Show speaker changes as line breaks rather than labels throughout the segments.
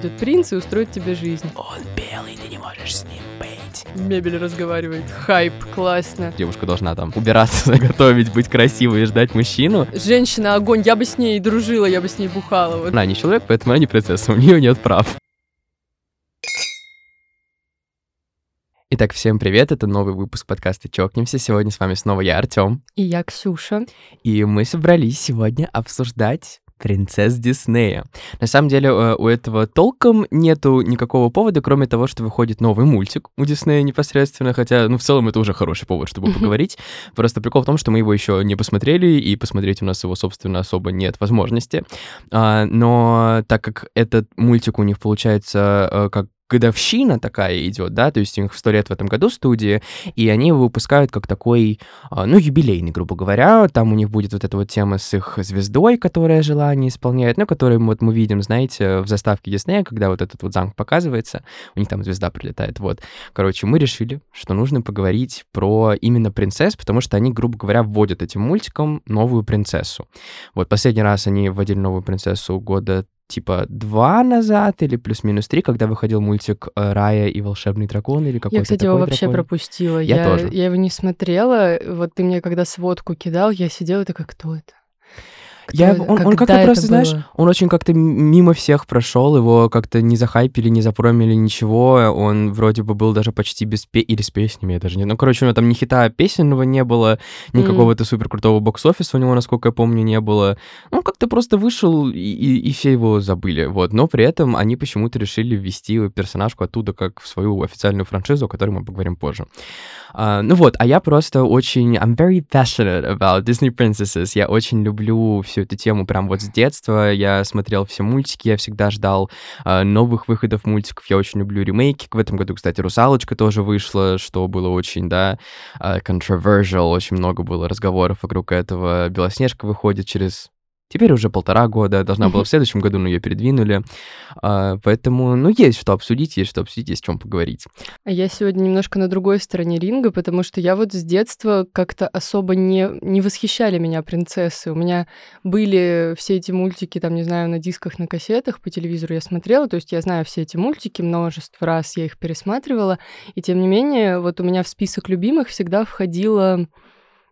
придет принц и устроит тебе жизнь.
Он белый, ты не можешь с ним быть.
Мебель разговаривает. Хайп, классно.
Девушка должна там убираться, готовить, быть красивой и ждать мужчину.
Женщина огонь, я бы с ней дружила, я бы с ней бухала. Вот.
Она не человек, поэтому она не принцесса, у нее нет прав. Итак, всем привет, это новый выпуск подкаста «Чокнемся». Сегодня с вами снова я, Артем.
И я, Ксюша.
И мы собрались сегодня обсуждать принцесс Диснея. На самом деле э, у этого толком нету никакого повода, кроме того, что выходит новый мультик у Диснея непосредственно, хотя, ну, в целом это уже хороший повод, чтобы поговорить. Просто прикол в том, что мы его еще не посмотрели, и посмотреть у нас его, собственно, особо нет возможности. А, но так как этот мультик у них получается э, как годовщина такая идет, да, то есть у них 100 лет в этом году студии, и они его выпускают как такой, а, ну, юбилейный, грубо говоря, там у них будет вот эта вот тема с их звездой, которая желание исполняет, ну, которую вот мы видим, знаете, в заставке Диснея, когда вот этот вот замок показывается, у них там звезда прилетает, вот. Короче, мы решили, что нужно поговорить про именно принцесс, потому что они, грубо говоря, вводят этим мультиком новую принцессу. Вот последний раз они вводили новую принцессу года типа два назад или плюс-минус три, когда выходил мультик э, «Рая и волшебный дракон» или какой-то
Я, кстати, его вообще
дракон.
пропустила.
Я, я тоже.
Я его не смотрела. Вот ты мне когда сводку кидал, я сидела такая, кто это?
Я, он, он как-то просто, было? знаешь, он очень как-то мимо всех прошел, его как-то не захайпили, не запромили ничего, он вроде бы был даже почти без пе... или с песнями, я даже не... Ну, короче, у него там ни хита песенного не было, ни mm. какого-то супер крутого бокс-офиса у него, насколько я помню, не было. Он как-то просто вышел, и, и, и все его забыли, вот. Но при этом они почему-то решили ввести персонажку оттуда как в свою официальную франшизу, о которой мы поговорим позже. Uh, ну вот, а я просто очень... I'm very passionate about Disney Princesses. Я очень люблю всю эту тему прям вот с детства. Я смотрел все мультики, я всегда ждал uh, новых выходов мультиков. Я очень люблю ремейки. В этом году, кстати, «Русалочка» тоже вышла, что было очень, да, uh, controversial. Очень много было разговоров вокруг этого. «Белоснежка» выходит через Теперь уже полтора года, должна была в следующем году, но ее передвинули. А, поэтому, ну, есть что обсудить, есть что обсудить, есть о чем поговорить.
А я сегодня немножко на другой стороне ринга, потому что я вот с детства как-то особо не, не восхищали меня принцессы. У меня были все эти мультики, там, не знаю, на дисках, на кассетах, по телевизору я смотрела, то есть я знаю все эти мультики, множество раз я их пересматривала, и тем не менее, вот у меня в список любимых всегда входило...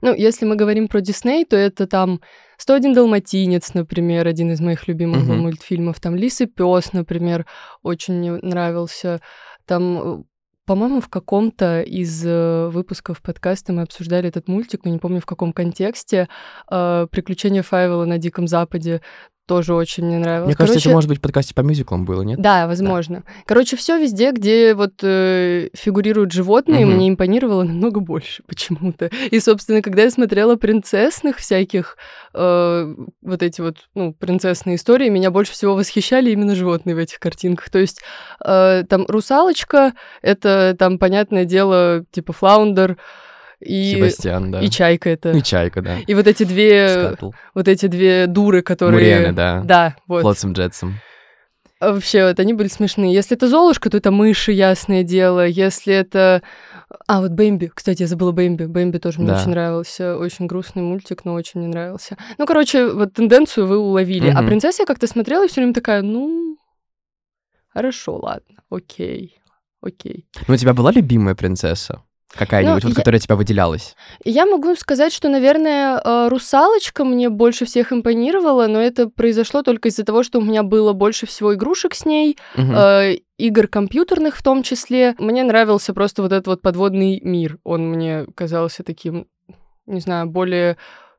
Ну, если мы говорим про Дисней, то это там «101 далматинец», например, один из моих любимых uh-huh. мультфильмов. Там «Лис и пес», например, очень мне нравился. Там э, по-моему, в каком-то из э, выпусков подкаста мы обсуждали этот мультик, но не помню в каком контексте. Э, «Приключения Файвела на Диком Западе» тоже очень мне нравилось.
Мне кажется, Короче, это, может быть, в подкасте по мюзиклам было, нет?
Да, возможно. Да. Короче, все везде, где вот э, фигурируют животные, угу. мне импонировало намного больше почему-то. И, собственно, когда я смотрела принцессных всяких, э, вот эти вот, ну, принцессные истории, меня больше всего восхищали именно животные в этих картинках. То есть э, там русалочка, это там, понятное дело, типа флаундер, и,
Себастьян, да.
И Чайка это.
И Чайка, да.
И вот эти две... Скатл. Вот эти две дуры, которые...
Мурены, да.
Да, вот.
Флотсом Джетсом.
А вообще, вот они были смешные. Если это Золушка, то это мыши, ясное дело. Если это... А, вот Бэмби. Кстати, я забыла Бэмби. Бэмби тоже мне да. очень нравился. Очень грустный мультик, но очень мне нравился. Ну, короче, вот тенденцию вы уловили. Угу. А принцесса я как-то смотрела и все время такая, ну... Хорошо, ладно, окей, окей.
Ну, у тебя была любимая принцесса? Какая-нибудь, ну, вот, я... которая тебя выделялась?
Я могу сказать, что, наверное, э, русалочка мне больше всех импонировала, но это произошло только из-за того, что у меня было больше всего игрушек с ней, угу. э, игр компьютерных в том числе. Мне нравился просто вот этот вот подводный мир. Он мне казался таким, не знаю, более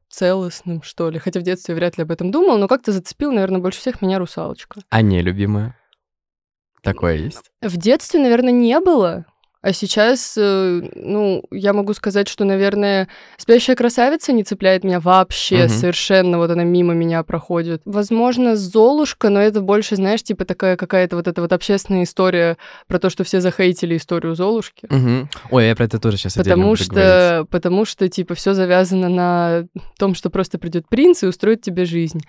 целостным, что ли. Хотя в детстве вряд ли об этом думал, но как-то зацепил, наверное, больше всех меня русалочка.
А не любимая? Такое есть?
В детстве, наверное, не было. А сейчас, э, ну, я могу сказать, что, наверное, «Спящая красавица» не цепляет меня вообще угу. совершенно, вот она мимо меня проходит. Возможно, «Золушка», но это больше, знаешь, типа такая какая-то вот эта вот общественная история про то, что все захейтили историю Золушки.
Угу. Ой, я про это тоже сейчас
потому что, Потому что, типа, все завязано на том, что просто придет принц и устроит тебе жизнь.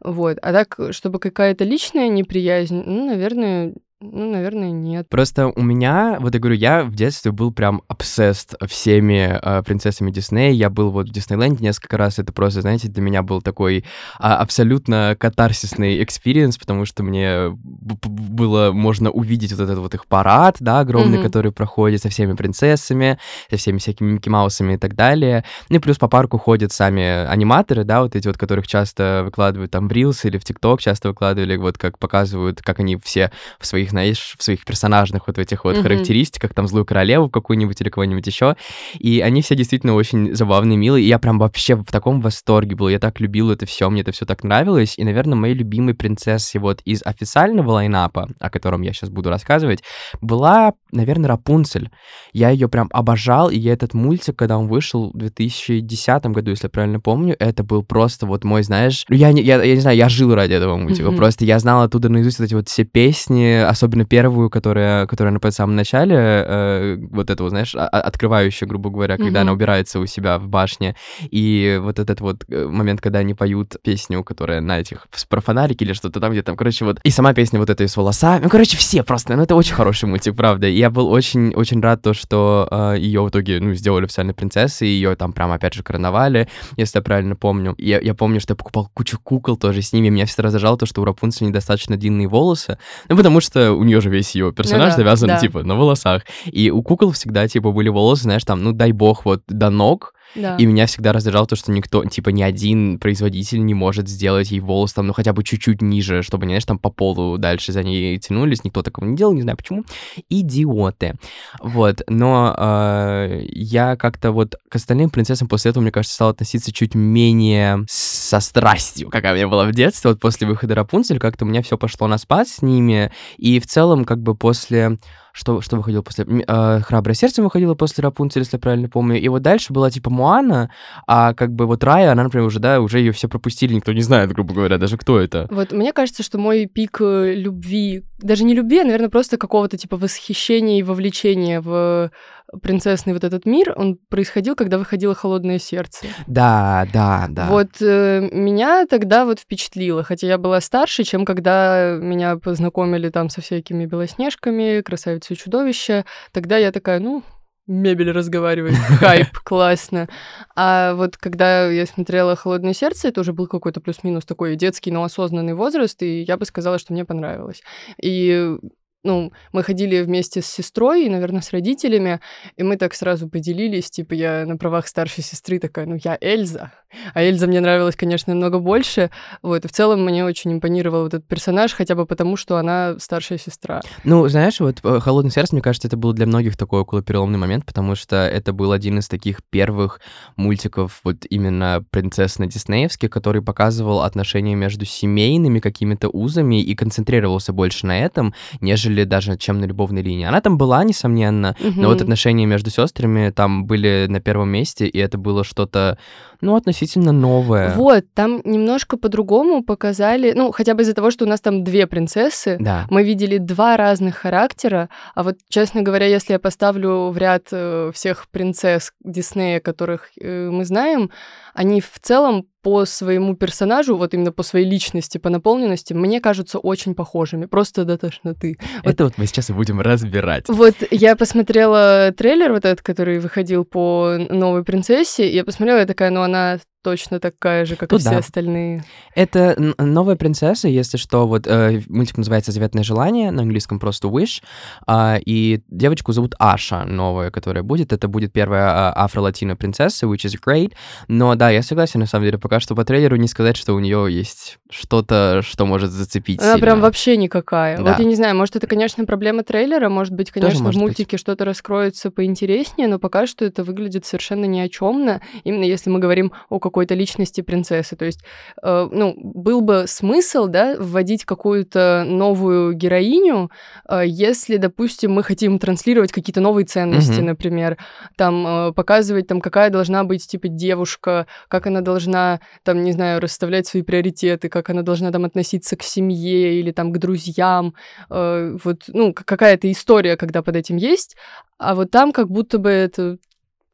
Вот. А так, чтобы какая-то личная неприязнь, ну, наверное, Ну, наверное, нет.
Просто у меня, вот я говорю, я в детстве был прям obsessed всеми э, принцессами Диснея. Я был вот в Диснейленде несколько раз. Это просто, знаете, для меня был такой а, абсолютно катарсисный experience, потому что мне было можно увидеть вот этот вот их парад, да, огромный, mm-hmm. который проходит со всеми принцессами, со всеми всякими Микки Маусами и так далее. Ну и плюс по парку ходят сами аниматоры, да, вот эти вот, которых часто выкладывают там в Reels или в TikTok часто выкладывали, вот как показывают, как они все в своих своих, знаешь, в своих персонажных вот этих вот mm-hmm. характеристиках, там, злую королеву какую-нибудь или кого-нибудь еще. И они все действительно очень забавные, милые. И я прям вообще в таком восторге был. Я так любил это все, мне это все так нравилось. И, наверное, моей любимой принцессой вот из официального лайнапа, о котором я сейчас буду рассказывать, была, наверное, Рапунцель. Я ее прям обожал, и я этот мультик, когда он вышел в 2010 году, если я правильно помню, это был просто вот мой, знаешь, ну, я не, я, я не знаю, я жил ради этого мультика. Mm-hmm. Просто я знал оттуда наизусть вот эти вот все песни, особенно первую, которая, которая в самом начале, э, вот эту, знаешь, открывающую, грубо говоря, когда mm-hmm. она убирается у себя в башне, и вот этот вот э, момент, когда они поют песню, которая на этих, про фонарики или что-то там, где там, короче, вот, и сама песня вот этой с волосами, ну, короче, все просто, ну, это очень хороший мультик, правда, и я был очень, очень рад то, что э, ее в итоге, ну, сделали официальной принцессой, ее там прям, опять же, короновали, если я правильно помню. Я, я помню, что я покупал кучу кукол тоже с ними, меня всегда раздражало то, что у Рапунцель недостаточно длинные волосы, ну, потому что у нее же весь ее персонаж ну, да, завязан, да. типа, на волосах. И у кукол всегда, типа, были волосы, знаешь, там, ну, дай бог, вот до ног,
да.
И меня всегда раздражало то, что никто, типа, ни один производитель не может сделать ей волос там, ну, хотя бы чуть-чуть ниже, чтобы, знаешь, там по полу дальше за ней тянулись. Никто такого не делал, не знаю почему. Идиоты. Вот. Но э, я как-то вот к остальным принцессам после этого, мне кажется, стал относиться чуть менее со страстью, какая у меня была в детстве. Вот после выхода Рапунцель как-то у меня все пошло на спад с ними. И в целом, как бы после что, что выходило после... Э, «Храброе сердце» выходило после «Рапунцель», если я правильно помню. И вот дальше была типа Муана, а как бы вот Рая, она, например, уже, да, уже ее все пропустили, никто не знает, грубо говоря, даже кто это.
Вот мне кажется, что мой пик э, любви, даже не любви, а, наверное, просто какого-то типа восхищения и вовлечения в принцессный вот этот мир, он происходил, когда выходило «Холодное сердце».
Да, да, да.
Вот э, меня тогда вот впечатлило, хотя я была старше, чем когда меня познакомили там со всякими белоснежками, красавицей и чудовища. Тогда я такая, ну, мебель разговаривает, хайп, классно. А вот когда я смотрела «Холодное сердце», это уже был какой-то плюс-минус такой детский, но осознанный возраст, и я бы сказала, что мне понравилось. И ну, мы ходили вместе с сестрой и, наверное, с родителями, и мы так сразу поделились, типа, я на правах старшей сестры такая, ну, я Эльза, а Эльза мне нравилась, конечно, намного больше, вот, и в целом мне очень импонировал вот этот персонаж, хотя бы потому, что она старшая сестра.
Ну, знаешь, вот э, «Холодное сердце», мне кажется, это был для многих такой около переломный момент, потому что это был один из таких первых мультиков вот именно принцессно-диснеевских, который показывал отношения между семейными какими-то узами и концентрировался больше на этом, нежели или даже чем на любовной линии. Она там была, несомненно, угу. но вот отношения между сестрами там были на первом месте, и это было что-то, ну, относительно новое.
Вот, там немножко по-другому показали, ну, хотя бы из-за того, что у нас там две принцессы,
да.
мы видели два разных характера, а вот, честно говоря, если я поставлю в ряд э, всех принцесс Диснея, которых э, мы знаем, они в целом по своему персонажу, вот именно по своей личности, по наполненности, мне кажутся очень похожими. Просто до тошноты.
Это вот, вот мы сейчас и будем разбирать.
Вот я посмотрела трейлер вот этот, который выходил по новой принцессе, и я посмотрела, я такая, ну она точно такая же, как ну, и все да. остальные.
Это новая принцесса, если что, вот э, мультик называется «Заветное желание», на английском просто «Wish», э, и девочку зовут Аша, новая, которая будет, это будет первая э, афро-латино принцесса, which is great, но да, я согласен, на самом деле, пока что по трейлеру не сказать, что у нее есть что-то, что может зацепить
Она
сильно.
прям вообще никакая. Да. Вот я не знаю, может, это, конечно, проблема трейлера, может быть, конечно, может в мультике что-то раскроется поинтереснее, но пока что это выглядит совершенно ни о чем, именно если мы говорим о каком какой-то личности принцессы. То есть, э, ну, был бы смысл, да, вводить какую-то новую героиню, э, если, допустим, мы хотим транслировать какие-то новые ценности, mm-hmm. например, там, э, показывать, там, какая должна быть, типа, девушка, как она должна, там, не знаю, расставлять свои приоритеты, как она должна, там, относиться к семье или, там, к друзьям, э, вот, ну, какая-то история, когда под этим есть, а вот там как будто бы это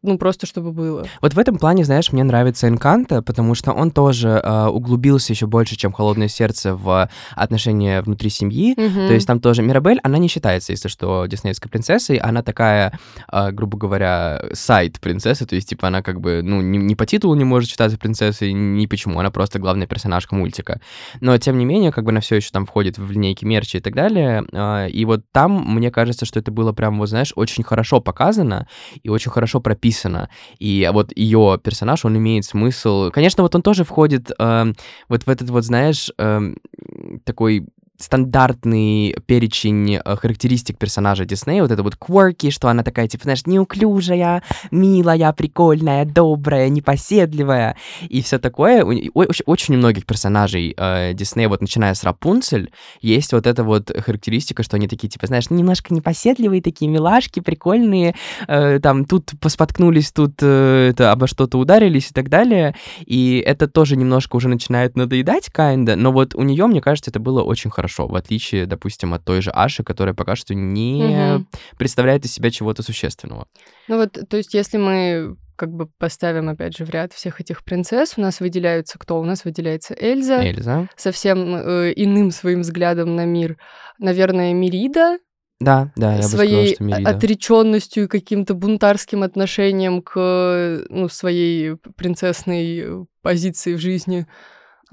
ну, просто чтобы было.
Вот в этом плане, знаешь, мне нравится Энканта, потому что он тоже э, углубился еще больше, чем Холодное сердце в отношения внутри семьи.
Мгм.
То есть там тоже Мирабель, она не считается, если что, диснеевской принцессой, она такая, э, грубо говоря, сайт принцессы, то есть типа она как бы, ну, не, не по титулу не может считаться принцессой, ни почему, она просто главная персонажка мультика. Но тем не менее, как бы она все еще там входит в линейки мерча и так далее. э, и вот там, мне кажется, что это было прям, вот знаешь, очень хорошо показано и очень хорошо прописано. И вот ее персонаж, он имеет смысл. Конечно, вот он тоже входит эм, вот в этот вот, знаешь, эм, такой стандартный перечень э, характеристик персонажа Диснея, вот это вот quirky, что она такая, типа, знаешь, неуклюжая, милая, прикольная, добрая, непоседливая и все такое. У- Очень, очень многих персонажей э, Диснея, вот начиная с Рапунцель, есть вот эта вот характеристика, что они такие, типа, знаешь, немножко непоседливые, такие милашки, прикольные, э, там, тут поспоткнулись, тут э, это, обо что-то ударились и так далее. И это тоже немножко уже начинает надоедать, kinda, но вот у нее, мне кажется, это было очень хорошо, в отличие, допустим, от той же Аши, которая пока что не
Мгм.
представляет из себя чего-то существенного.
Ну вот, то есть, если мы как бы поставим, опять же, в ряд всех этих принцесс, у нас выделяются кто? У нас выделяется Эльза,
Эльза?
совсем э, иным своим взглядом на мир. Наверное, Мирида,
Да, да, я бы сказала,
своей
что Мерида.
отреченностью и каким-то бунтарским отношением к ну, своей принцессной э, позиции в жизни.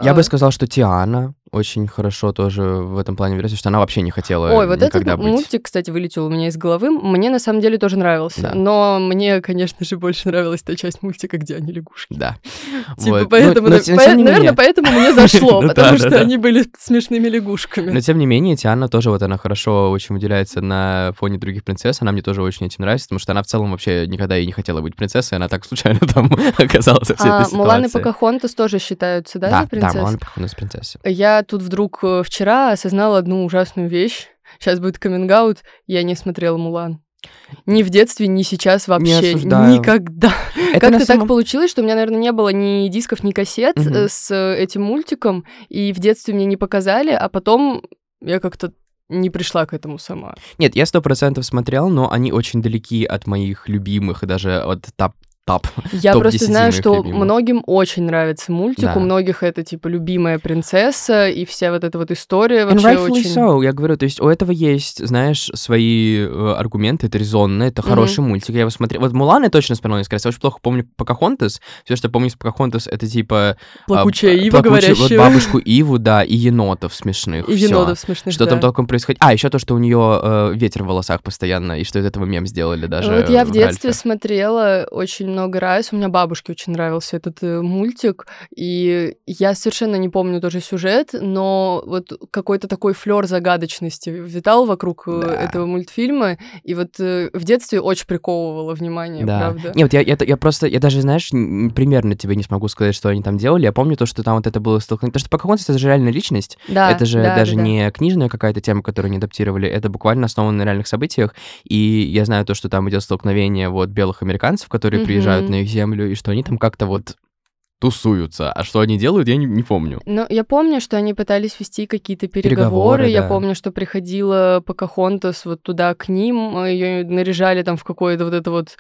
Я
А,
бы сказал, что Тиана очень хорошо тоже в этом плане верится, что она вообще не хотела
Ой, вот этот
быть.
мультик, кстати, вылетел у меня из головы. Мне на самом деле тоже нравился.
Да.
Но мне, конечно же, больше нравилась та часть мультика, где они лягушки.
Да.
Типа,
Вот. Ну,
поэтому,
но- но
по- наверное,
менее-
поэтому мне зашло,
Ну
потому что они были смешными лягушками.
Но тем не менее, Тиана тоже вот она хорошо очень выделяется на фоне других принцесс. Она мне тоже очень этим нравится, потому что она в целом вообще никогда и не хотела быть принцессой, она так случайно там оказалась всей
А
этой
Мулан и
ситуации.
Покахонтас тоже считаются, да, за
да? Мулан и Покахонтас принцесса.
Я тут вдруг э, вчера осознала одну ужасную вещь. Сейчас будет каминг Я не смотрела Мулан. Ни в детстве, ни сейчас вообще.
осуждаю.
Никогда.
Это
Как-то
на
так
самом-
получилось, что у меня, наверное, не было ни дисков, ни кассет э, с э, этим мультиком, и в детстве мне не показали, а потом я как-то не пришла к этому сама.
Нет, я сто процентов смотрел, но они очень далеки от моих любимых и даже от топ топ.
Я
Топ
просто
10
знаю, что
любимых.
многим очень нравится мультик,
Да.
у многих это типа любимая принцесса, и вся вот эта вот история
And
вообще
rightfully
очень...
so, я говорю, то есть у этого есть, знаешь, свои э, аргументы, это резонно, это
Мгм.
хороший мультик, я его смотрел. Вот Мулан я точно вспомнил несколько раз, я очень плохо помню Покахонтас, все, что я помню из Покахонтас, это типа... а,
Плакучая
б-
ива,
Вот
говорящая.
бабушку Иву, да, и енотов смешных.
И
всё.
енотов смешных,
Что
да.
там толком происходит? А, еще то, что у нее ветер в волосах постоянно, и что из этого мем сделали даже
Вот я в детстве
Ральфе.
смотрела очень много раз. У меня бабушке очень нравился этот э, мультик, и я совершенно не помню тоже сюжет, но вот какой-то такой флер загадочности витал вокруг э,
Да.
этого мультфильма, и вот э, в детстве очень приковывало внимание,
Да.
правда.
Не, вот я, я, я просто, я даже, знаешь, примерно тебе не смогу сказать, что они там делали. Я помню то, что там вот это было столкновение. То, что Покахонтас — это же реальная личность.
Да,
это же
да,
даже
да, да.
не книжная какая-то тема, которую они адаптировали, это буквально основано на реальных событиях. И я знаю то, что там идет столкновение вот белых американцев, которые
Мгм.
приезжают на их землю, и что они там как-то вот тусуются. А что они делают, я не, не помню.
Ну, я помню, что они пытались вести какие-то переговоры.
Переговоры,
я
да.
помню, что приходила Покахонтас вот туда к ним, ее наряжали там в какое-то вот это вот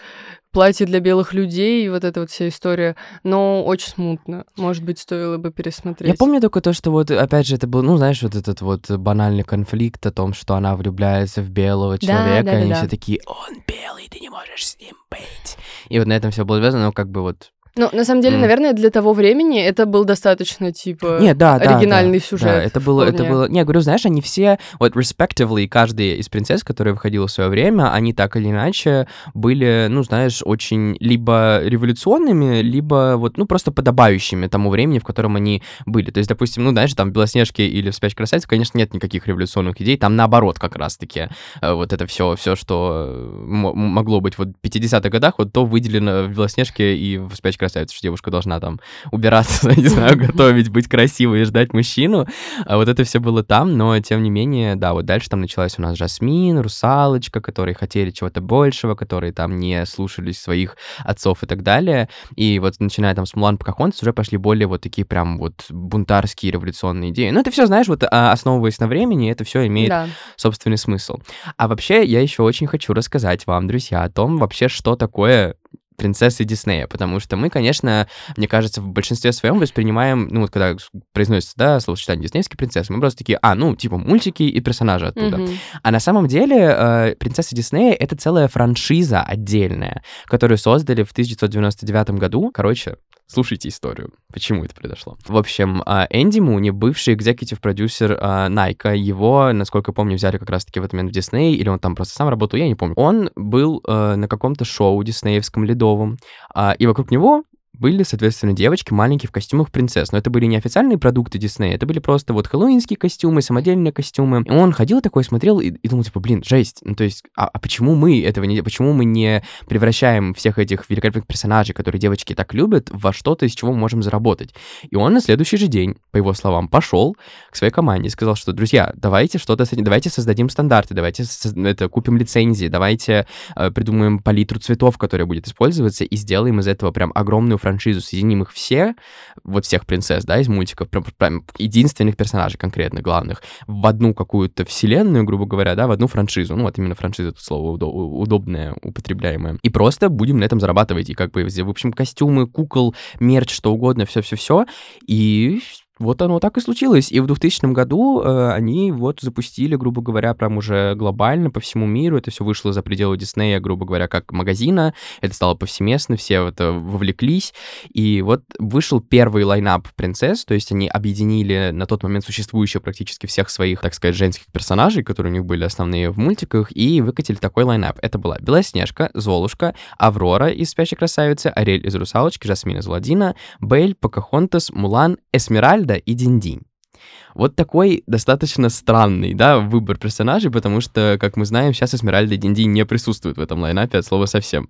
платье для белых людей, и вот эта вот вся история. Но очень смутно. Может быть, стоило бы пересмотреть.
Я помню только то, что вот, опять же, это был, ну, знаешь, вот этот вот банальный конфликт о том, что она влюбляется в белого
Да,
человека,
да,
и они
да,
все
да.
такие, он белый, ты не можешь с ним быть. И вот на этом все было связано, но как бы вот...
Ну, на самом деле,
М.
наверное, для того времени это был достаточно, типа...
Нет, да,
оригинальный
да,
сюжет
Да, это было, это
вполне.
было... Не, я говорю, знаешь, они все, вот, respectively, каждая из принцесс, которая выходила в свое время, они так или иначе были, ну, знаешь, очень либо революционными, либо вот, ну, просто подобающими тому времени, в котором они были. То есть, допустим, ну, знаешь, там в «Белоснежке» или в «Спящей красавице», конечно, нет никаких революционных идей, там наоборот как раз-таки э, вот это все, все, что э, мо- могло быть вот в 50-х годах, вот то выделено в «Белоснежке» и в «Спящей красавице», что девушка должна там убираться, не знаю, готовить, быть красивой и ждать мужчину. А вот это все было там, но тем не менее, да, вот дальше там началась у нас Жасмин, Русалочка, которые хотели чего-то большего, которые там не слушались своих отцов и так далее. И вот начиная там с Мулан Покахонтас уже пошли более вот такие прям вот бунтарские революционные идеи. Ну, это все, знаешь, вот а, основываясь на времени, это все имеет
Да.
собственный смысл. А вообще, я еще очень хочу рассказать вам, друзья, о том вообще, что такое принцессы Диснея, потому что мы, конечно, мне кажется, в большинстве своем воспринимаем, ну вот когда произносится, да, словосочетание диснейские принцессы, мы просто такие, а, ну, типа мультики и персонажи оттуда. Mm-hmm. А на самом деле э, принцессы Диснея — это целая франшиза отдельная, которую создали в 1999 году. Короче, Слушайте историю, почему это произошло. В общем, а, Энди Муни, бывший экзекутив продюсер а, Nike, его, насколько помню, взяли как раз-таки в этот момент в Дисней, или он там просто сам работал, я не помню. Он был э, на каком-то шоу диснеевском ледовом, и вокруг него были, соответственно, девочки маленькие в костюмах принцесс. Но это были не официальные продукты Диснея, это были просто вот хэллоуинские костюмы, самодельные костюмы. И он ходил такой, смотрел и, и думал, типа, блин, жесть. Ну, то есть, а, а почему мы этого не... Почему мы не превращаем всех этих великолепных персонажей, которые девочки так любят, во что-то, из чего мы можем заработать? И он на следующий же день, по его словам, пошел к своей команде и сказал, что, друзья, давайте что-то... Давайте создадим стандарты, давайте это, купим лицензии, давайте э, придумаем палитру цветов, которая будет использоваться, и сделаем из этого прям огромную франшизу, соединим их все, вот всех принцесс, да, из мультиков, прям, прям единственных персонажей конкретно, главных, в одну какую-то вселенную, грубо говоря, да, в одну франшизу, ну вот именно франшиза, это слово удобное, употребляемое, и просто будем на этом зарабатывать, и как бы, в общем, костюмы, кукол, мерч, что угодно, все-все-все, и вот оно так и случилось. И в 2000 году э, они вот запустили, грубо говоря, прям уже глобально по всему миру. Это все вышло за пределы Диснея, грубо говоря, как магазина. Это стало повсеместно, все в это вовлеклись. И вот вышел первый лайнап принцесс, то есть они объединили на тот момент существующие практически всех своих, так сказать, женских персонажей, которые у них были основные в мультиках, и выкатили такой лайнап. Это была Белоснежка, Золушка, Аврора из «Спящей красавицы», Ариэль из «Русалочки», Жасмин из «Аладдина», Бель, Покахонтас, Мулан, Эсмеральда Эдварда и Динь-Динь. Вот такой достаточно странный, да, выбор персонажей, потому что, как мы знаем, сейчас Эсмеральда и Динди не присутствуют в этом лайнапе от слова совсем.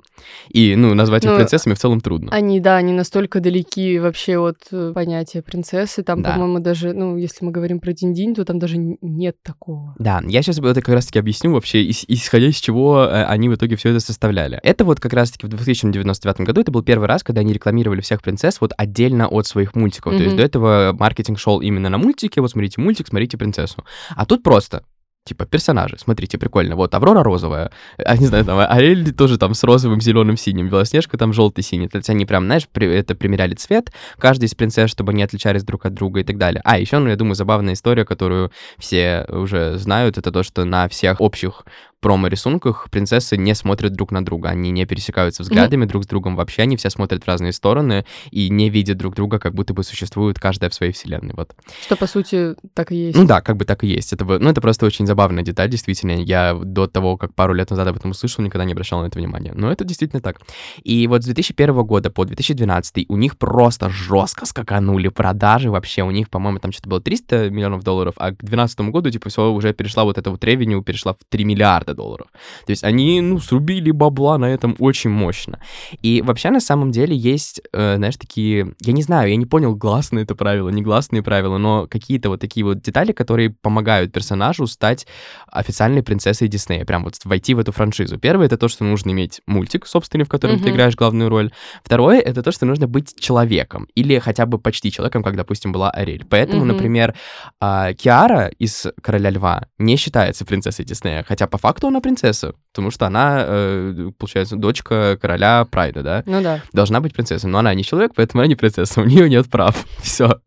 И, ну, назвать их ну, принцессами в целом трудно.
Они, да, они настолько далеки вообще от э, понятия принцессы. Там, да. по-моему, даже, ну, если мы говорим про Диндинь, то там даже нет такого.
Да, я сейчас это как раз-таки объясню вообще, исходя из чего э, они в итоге все это составляли. Это вот как раз-таки в 2099 году, это был первый раз, когда они рекламировали всех принцесс вот отдельно от своих мультиков. Mm-hmm. То есть до этого маркетинг шел именно на мультике, вот смотрите мультик, смотрите принцессу. А тут просто типа персонажи. Смотрите, прикольно. Вот Аврора розовая, а не знаю, там Ариэль тоже там с розовым, зеленым, синим, Белоснежка там желтый, синий. То есть они прям, знаешь, при, это примеряли цвет, каждый из принцесс, чтобы они отличались друг от друга и так далее. А, еще, ну, я думаю, забавная история, которую все уже знают, это то, что на всех общих промо-рисунках принцессы не смотрят друг на друга, они не пересекаются взглядами mm-hmm. друг с другом вообще, они все смотрят в разные стороны и не видят друг друга, как будто бы существуют каждая в своей вселенной, вот.
Что, по сути, так и есть.
Ну да, как бы так и есть. Это, ну, это просто очень забавная деталь, действительно. Я до того, как пару лет назад об этом услышал, никогда не обращал на это внимания. Но это действительно так. И вот с 2001 года по 2012 у них просто жестко скаканули продажи вообще. У них, по-моему, там что-то было 300 миллионов долларов, а к 2012 году, типа, все уже перешла вот эта вот ревеню, перешла в 3 миллиарда миллиарда долларов. То есть они, ну, срубили бабла на этом очень мощно. И вообще, на самом деле, есть, э, знаешь, такие... Я не знаю, я не понял, гласные это правила, негласные правила, но какие-то вот такие вот детали, которые помогают персонажу стать официальной принцессой Диснея, прям вот войти в эту франшизу. Первое — это то, что нужно иметь мультик, собственно, в котором mm-hmm. ты играешь главную роль. Второе — это то, что нужно быть человеком, или хотя бы почти человеком, как, допустим, была Ариэль. Поэтому, mm-hmm. например, э, Киара из «Короля льва» не считается принцессой Диснея, хотя по факту она принцесса потому что она, э, получается, дочка короля Прайда, да?
Ну да.
Должна быть принцессой, но она не человек, поэтому она не принцесса, у нее нет прав. Все.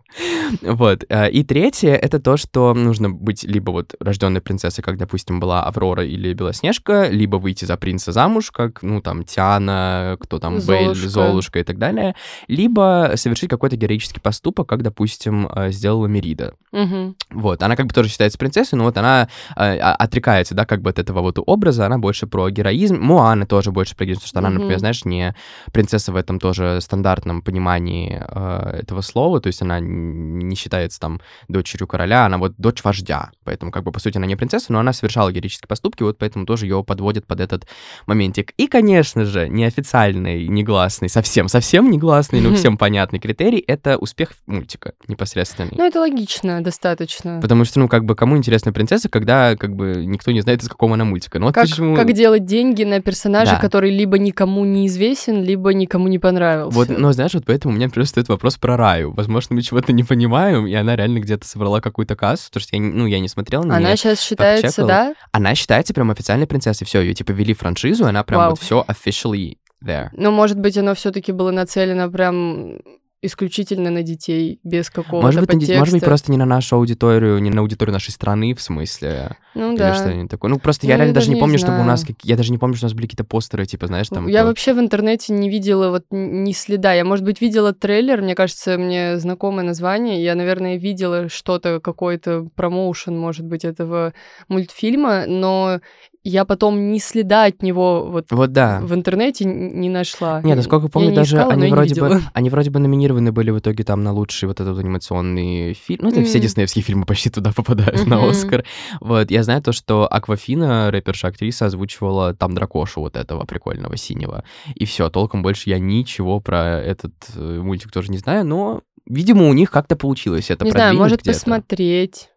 Вот. Э, и третье — это то, что нужно быть либо вот рожденной принцессой, как, допустим, была Аврора или Белоснежка, либо выйти за принца замуж, как, ну, там, Тиана, кто там, Золушка. Бейль, Золушка и так далее, либо совершить какой-то героический поступок, как, допустим, э, сделала Мерида.
Угу.
Вот. Она как бы тоже считается принцессой, но вот она э, отрекается, да, как бы от этого вот образа, она больше про героизм. Муана тоже больше про героизм, потому что она, угу. например, знаешь, не принцесса в этом тоже стандартном понимании э, этого слова, то есть она не считается там дочерью короля, она вот дочь вождя, поэтому как бы по сути она не принцесса, но она совершала героические поступки, вот поэтому тоже ее подводят под этот моментик. И, конечно же, неофициальный, негласный, совсем-совсем негласный, но всем понятный критерий — это успех мультика непосредственный.
Ну, это логично достаточно.
Потому что, ну, как бы, кому интересна принцесса, когда, как бы, никто не знает, из какого она мультика. Ну, вот
как,
почему...
как делать деньги на персонаже, да. который либо никому не известен, либо никому не понравился.
Вот, но знаешь, вот поэтому у меня просто стоит вопрос про Раю. Возможно, мы чего-то не понимаем, и она реально где-то собрала какую-то кассу, потому что я, ну, я не смотрел на
Она сейчас считается, да?
Она считается прям официальной принцессой. Все, ее типа вели франшизу, она прям Вау. вот все officially there.
Но, может быть, оно все-таки было нацелено прям исключительно на детей, без какого-то
Может быть,
подтекста.
может быть, просто не на нашу аудиторию, не на аудиторию нашей страны, в смысле,
Ну
или
да.
что-нибудь такое. Ну, просто я
Ну,
реально
я
даже не
даже не
помню, чтобы у нас... как- Я даже не помню, что у нас были какие-то постеры, типа, знаешь, там...
Я
то-
вообще в интернете не видела вот ни следа. Я, может быть, видела трейлер, мне кажется, мне знакомое название. Я, наверное, видела что-то, какой-то промоушен, может быть, этого мультфильма, но я потом ни следа от него вот
Вот да.
в интернете не нашла.
Нет, насколько
Я
помню,
не
даже
искала,
они вроде бы,
видела.
они вроде бы номинированы были в итоге там на лучший вот этот анимационный фильм. Ну, это все
Мгм.
диснеевские фильмы почти туда попадают на
Мгм.
Оскар. Вот, я знаю то, что Аквафина, рэперша-актриса, озвучивала там дракошу вот этого прикольного синего. И все, толком больше я ничего про этот э, мультик тоже не знаю, но, видимо, у них как-то получилось это
Не знаю, может посмотреть.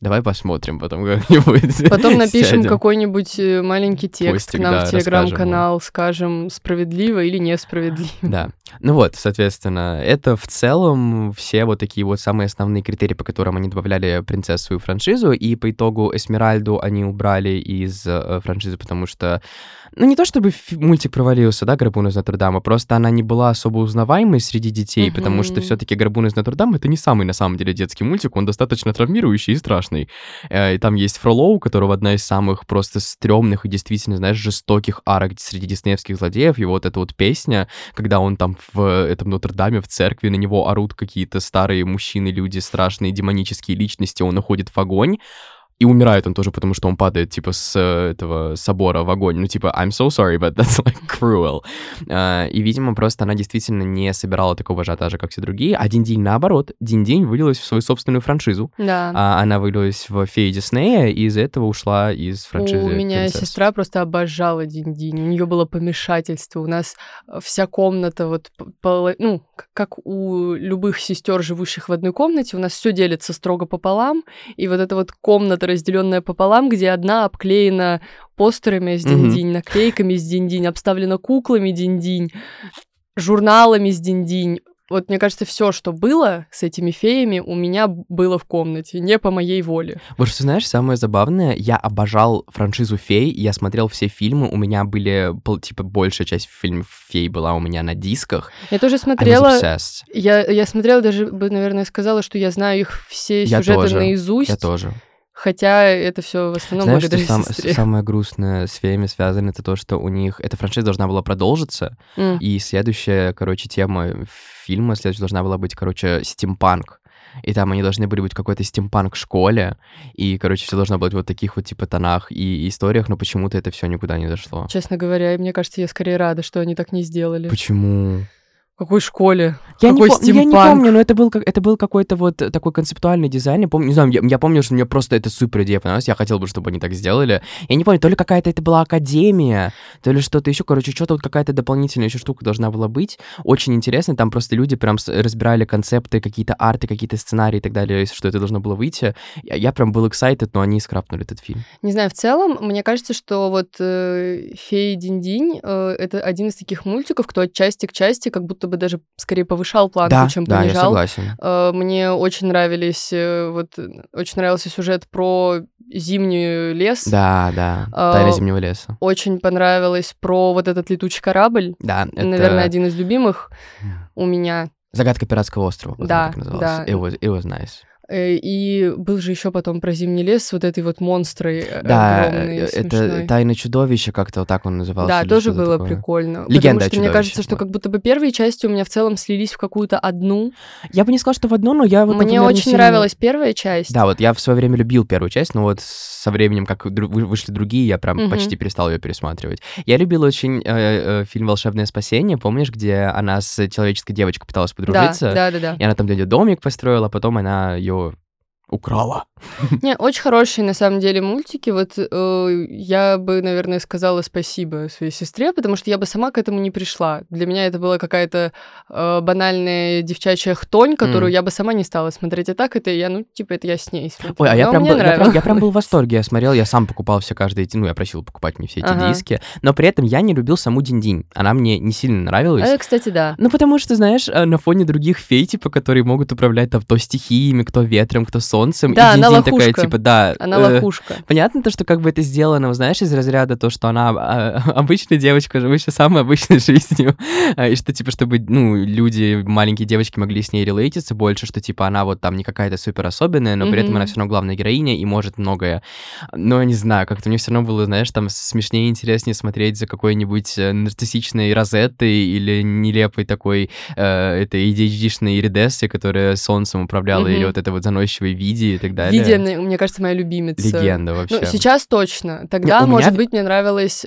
Давай посмотрим потом как-нибудь.
Потом напишем какой-нибудь э, маленький текст
Постик,
к нам
да,
в телеграм-канал, скажем, справедливо или несправедливо.
Да. Ну вот, соответственно, это в целом все вот такие вот самые основные критерии, по которым они добавляли принцессу в свою франшизу, и по итогу Эсмеральду они убрали из э, франшизы, потому что, ну не то чтобы мультик провалился, да, Грабун из Нотр-Дама, просто она не была особо узнаваемой среди детей, потому что
Мгм.
все-таки Грабун из Нотр-Дама это не самый на самом деле детский мультик, он достаточно травмирующий и страшный. Э, И там есть Фролоу, у которого одна из самых просто стрёмных и действительно, знаешь, жестоких арок среди диснеевских злодеев. И вот эта вот песня, когда он там в этом Нотр-Даме, в церкви, на него орут какие-то старые мужчины, люди, страшные демонические личности, он уходит в огонь, и умирает он тоже, потому что он падает, типа, с э, этого собора в огонь. Ну, типа, I'm so sorry, but that's, like, cruel. А, И, видимо, просто она действительно не собирала такого ажиотажа, как все другие. А Динь-Динь, наоборот, Динь-Динь вылилась в свою собственную франшизу.
Да.
А, она вылилась в феи Диснея, и из-за этого ушла из франшизы
У меня
«Принцесс».
сестра просто обожала Динь-Динь. У нее было помешательство. У нас вся комната, вот, ну, как у любых сестер, живущих в одной комнате, у нас все делится строго пополам. И вот эта вот комната, разделенная пополам, где одна обклеена постерами с
Мгм.
Динь-Динь, наклейками с Динь-Динь, обставлена куклами Динь-Динь, журналами с Динь-Динь. Вот мне кажется, все, что было с этими феями, у меня было в комнате, не по моей воле.
Вот что знаешь, самое забавное, я обожал франшизу «Фей», я смотрел все фильмы, у меня были, типа, большая часть фильмов «Фей» была у меня на дисках.
Я тоже смотрела. Я, я смотрела, даже бы, наверное, сказала, что я знаю их все
Я
сюжеты
тоже,
наизусть,
Я тоже.
Хотя это все в основном
Знаешь, что
благодаря
сам-
сестре.
самое грустное с «Феями» связано, это то, что у них эта франшиза должна была продолжиться,
М.
и следующая, короче, тема фильма следующая должна была быть, короче, стимпанк. И там они должны были быть в какой-то стимпанк школе, и, короче, все должно быть вот в таких вот типа тонах и историях, но почему-то это все никуда не дошло.
Честно говоря, и мне кажется, я скорее рада, что они так не сделали.
Почему?
В какой школе?
Я не,
Какой
пом- я не помню, но это был, как, это был какой-то вот такой концептуальный дизайн. Я помню, не знаю, я, я помню, что мне просто это супер идея понравилась. Я хотел бы, чтобы они так сделали. Я не помню, то ли какая-то это была академия, то ли что-то еще. Короче, что-то вот какая-то дополнительная еще штука должна была быть. Очень интересно. Там просто люди прям разбирали концепты, какие-то арты, какие-то сценарии и так далее, что это должно было выйти. Я, я прям был excited, но они скрапнули этот фильм.
Не знаю, в целом, мне кажется, что вот э, «Феи Динь-Динь» э, это один из таких мультиков, кто от части к части как будто бы даже скорее повышал планку,
да,
чем
да, я
понижал.
согласен.
Э, Мне очень нравились, э, вот, э, очень нравился сюжет про зимний лес.
Да, да.
А,
Тайна зимнего леса.
Очень понравилось про вот этот летучий корабль.
Да, это...
Наверное, один из любимых у меня.
Загадка пиратского острова. вот
Да, да.
It was, it was nice.
Э, И был же еще потом про зимний лес вот этой вот монстрой э,
Да,
огромной,
э, это
смешной.
«Тайна чудовища», как-то вот так он назывался.
Да, тоже было
такое.
прикольно.
Легенда
Потому что мне кажется, что
вот.
как будто бы первые части у меня в целом слились в какую-то одну.
Я бы не сказал, что в одно, но я вот...
Мне очень
сильно-
нравилась первая часть.
Да, вот я в свое время любил первую часть, но вот со временем, как вышли другие, я прям
Мгм.
почти перестал ее пересматривать. Я любил очень э, э, фильм «Волшебное спасение», помнишь, где она с человеческой девочкой пыталась
да,
подружиться?
да, да, да.
И она там для нее домик построила, а потом она ее украла.
Не, очень хорошие на самом деле мультики. Вот э, я бы, наверное, сказала спасибо своей сестре, потому что я бы сама к этому не пришла. Для меня это была какая-то э, банальная девчачья хтонь, которую
Мгм.
я бы сама не стала смотреть. А так это я, ну, типа, это я с ней смотрю.
Ой, а я прям, был, я, прям, я прям был в восторге. Я смотрел, я сам покупал все каждые. Ну, я просил покупать мне все эти
Ага.
диски. Но при этом я не любил саму Динь-Динь. Она мне не сильно нравилась.
А, кстати, да.
Ну, потому что, знаешь, э, на фоне других фей, типа, которые могут управлять там то стихиями, кто ветром, кто солнцем.
Да,
и
она
Динь-Динь такая,
лохушка.
типа, да.
Она
э,
лохушка.
Понятно то, что как бы это сделано, знаешь, из разряда то, что она а, обычная девочка, живущая самой обычной жизнью, а, и что, типа, чтобы, ну, люди, маленькие девочки могли с ней релейтиться больше, что, типа, она вот там не какая-то супер особенная, но при этом она все равно главная героиня и может многое. Но, не знаю, как-то мне все равно было, знаешь, там смешнее и интереснее смотреть за какой-нибудь э, нарциссичной Розеттой или нелепой такой э, этой ADHD-шной Иридессы, которая солнцем управляла, или
Мгм.
вот это вот заносчивой Види и так далее.
Видия, мне, мне кажется, моя любимица.
Легенда вообще.
Ну, сейчас точно. Тогда,
у меня
может
в-
быть, мне нравилась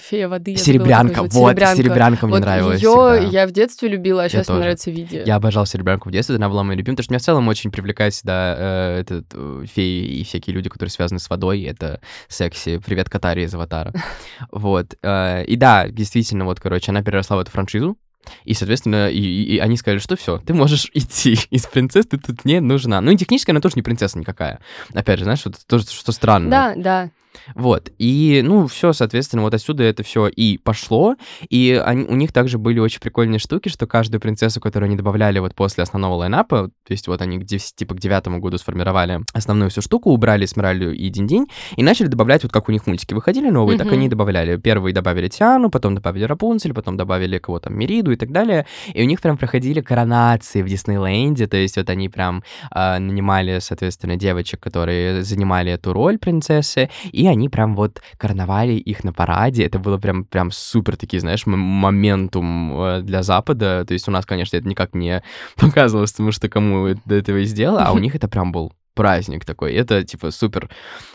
Фея воды.
Серебрянка, вот,
зовут.
серебрянка мне
Вот
нравилась
Ее
всегда.
я в детстве любила, а сейчас
тоже.
мне нравится Видия.
Я обожал серебрянку в детстве, она была моей любимой, потому что меня в целом очень привлекает всегда э, этот, э, феи и всякие люди, которые связаны с водой, это секси. Привет, Катари из Аватара. Вот. э, И да, действительно, вот, короче, она переросла в эту франшизу, и, соответственно, и, и- они сказали, что все, ты можешь идти из принцесс, ты тут не нужна. Ну и технически она тоже не принцесса никакая. Опять же, знаешь, вот тоже, что странно.
Да, да.
Вот, и, ну, все, соответственно, вот отсюда это все и пошло, и они, у них также были очень прикольные штуки, что каждую принцессу, которую они добавляли вот после основного лайнапа, то есть вот они к дев- типа к девятому году сформировали основную всю штуку, убрали Смиралью и Динь-Динь, и начали добавлять, вот как у них мультики выходили новые, так
Мгм.
они и добавляли. Первые добавили Тиану, потом добавили Рапунцель, потом добавили кого там, Мериду и так далее, и у них прям проходили коронации в Диснейленде, то есть вот они прям а, нанимали, соответственно, девочек, которые занимали эту роль принцессы, и они прям вот короновали их на параде. Это было прям, прям супер такие, знаешь, моментум э, для Запада. То есть у нас, конечно, это никак не показывалось, потому что кому до этого и сделало, а у них это прям был праздник такой. Это, типа, супер,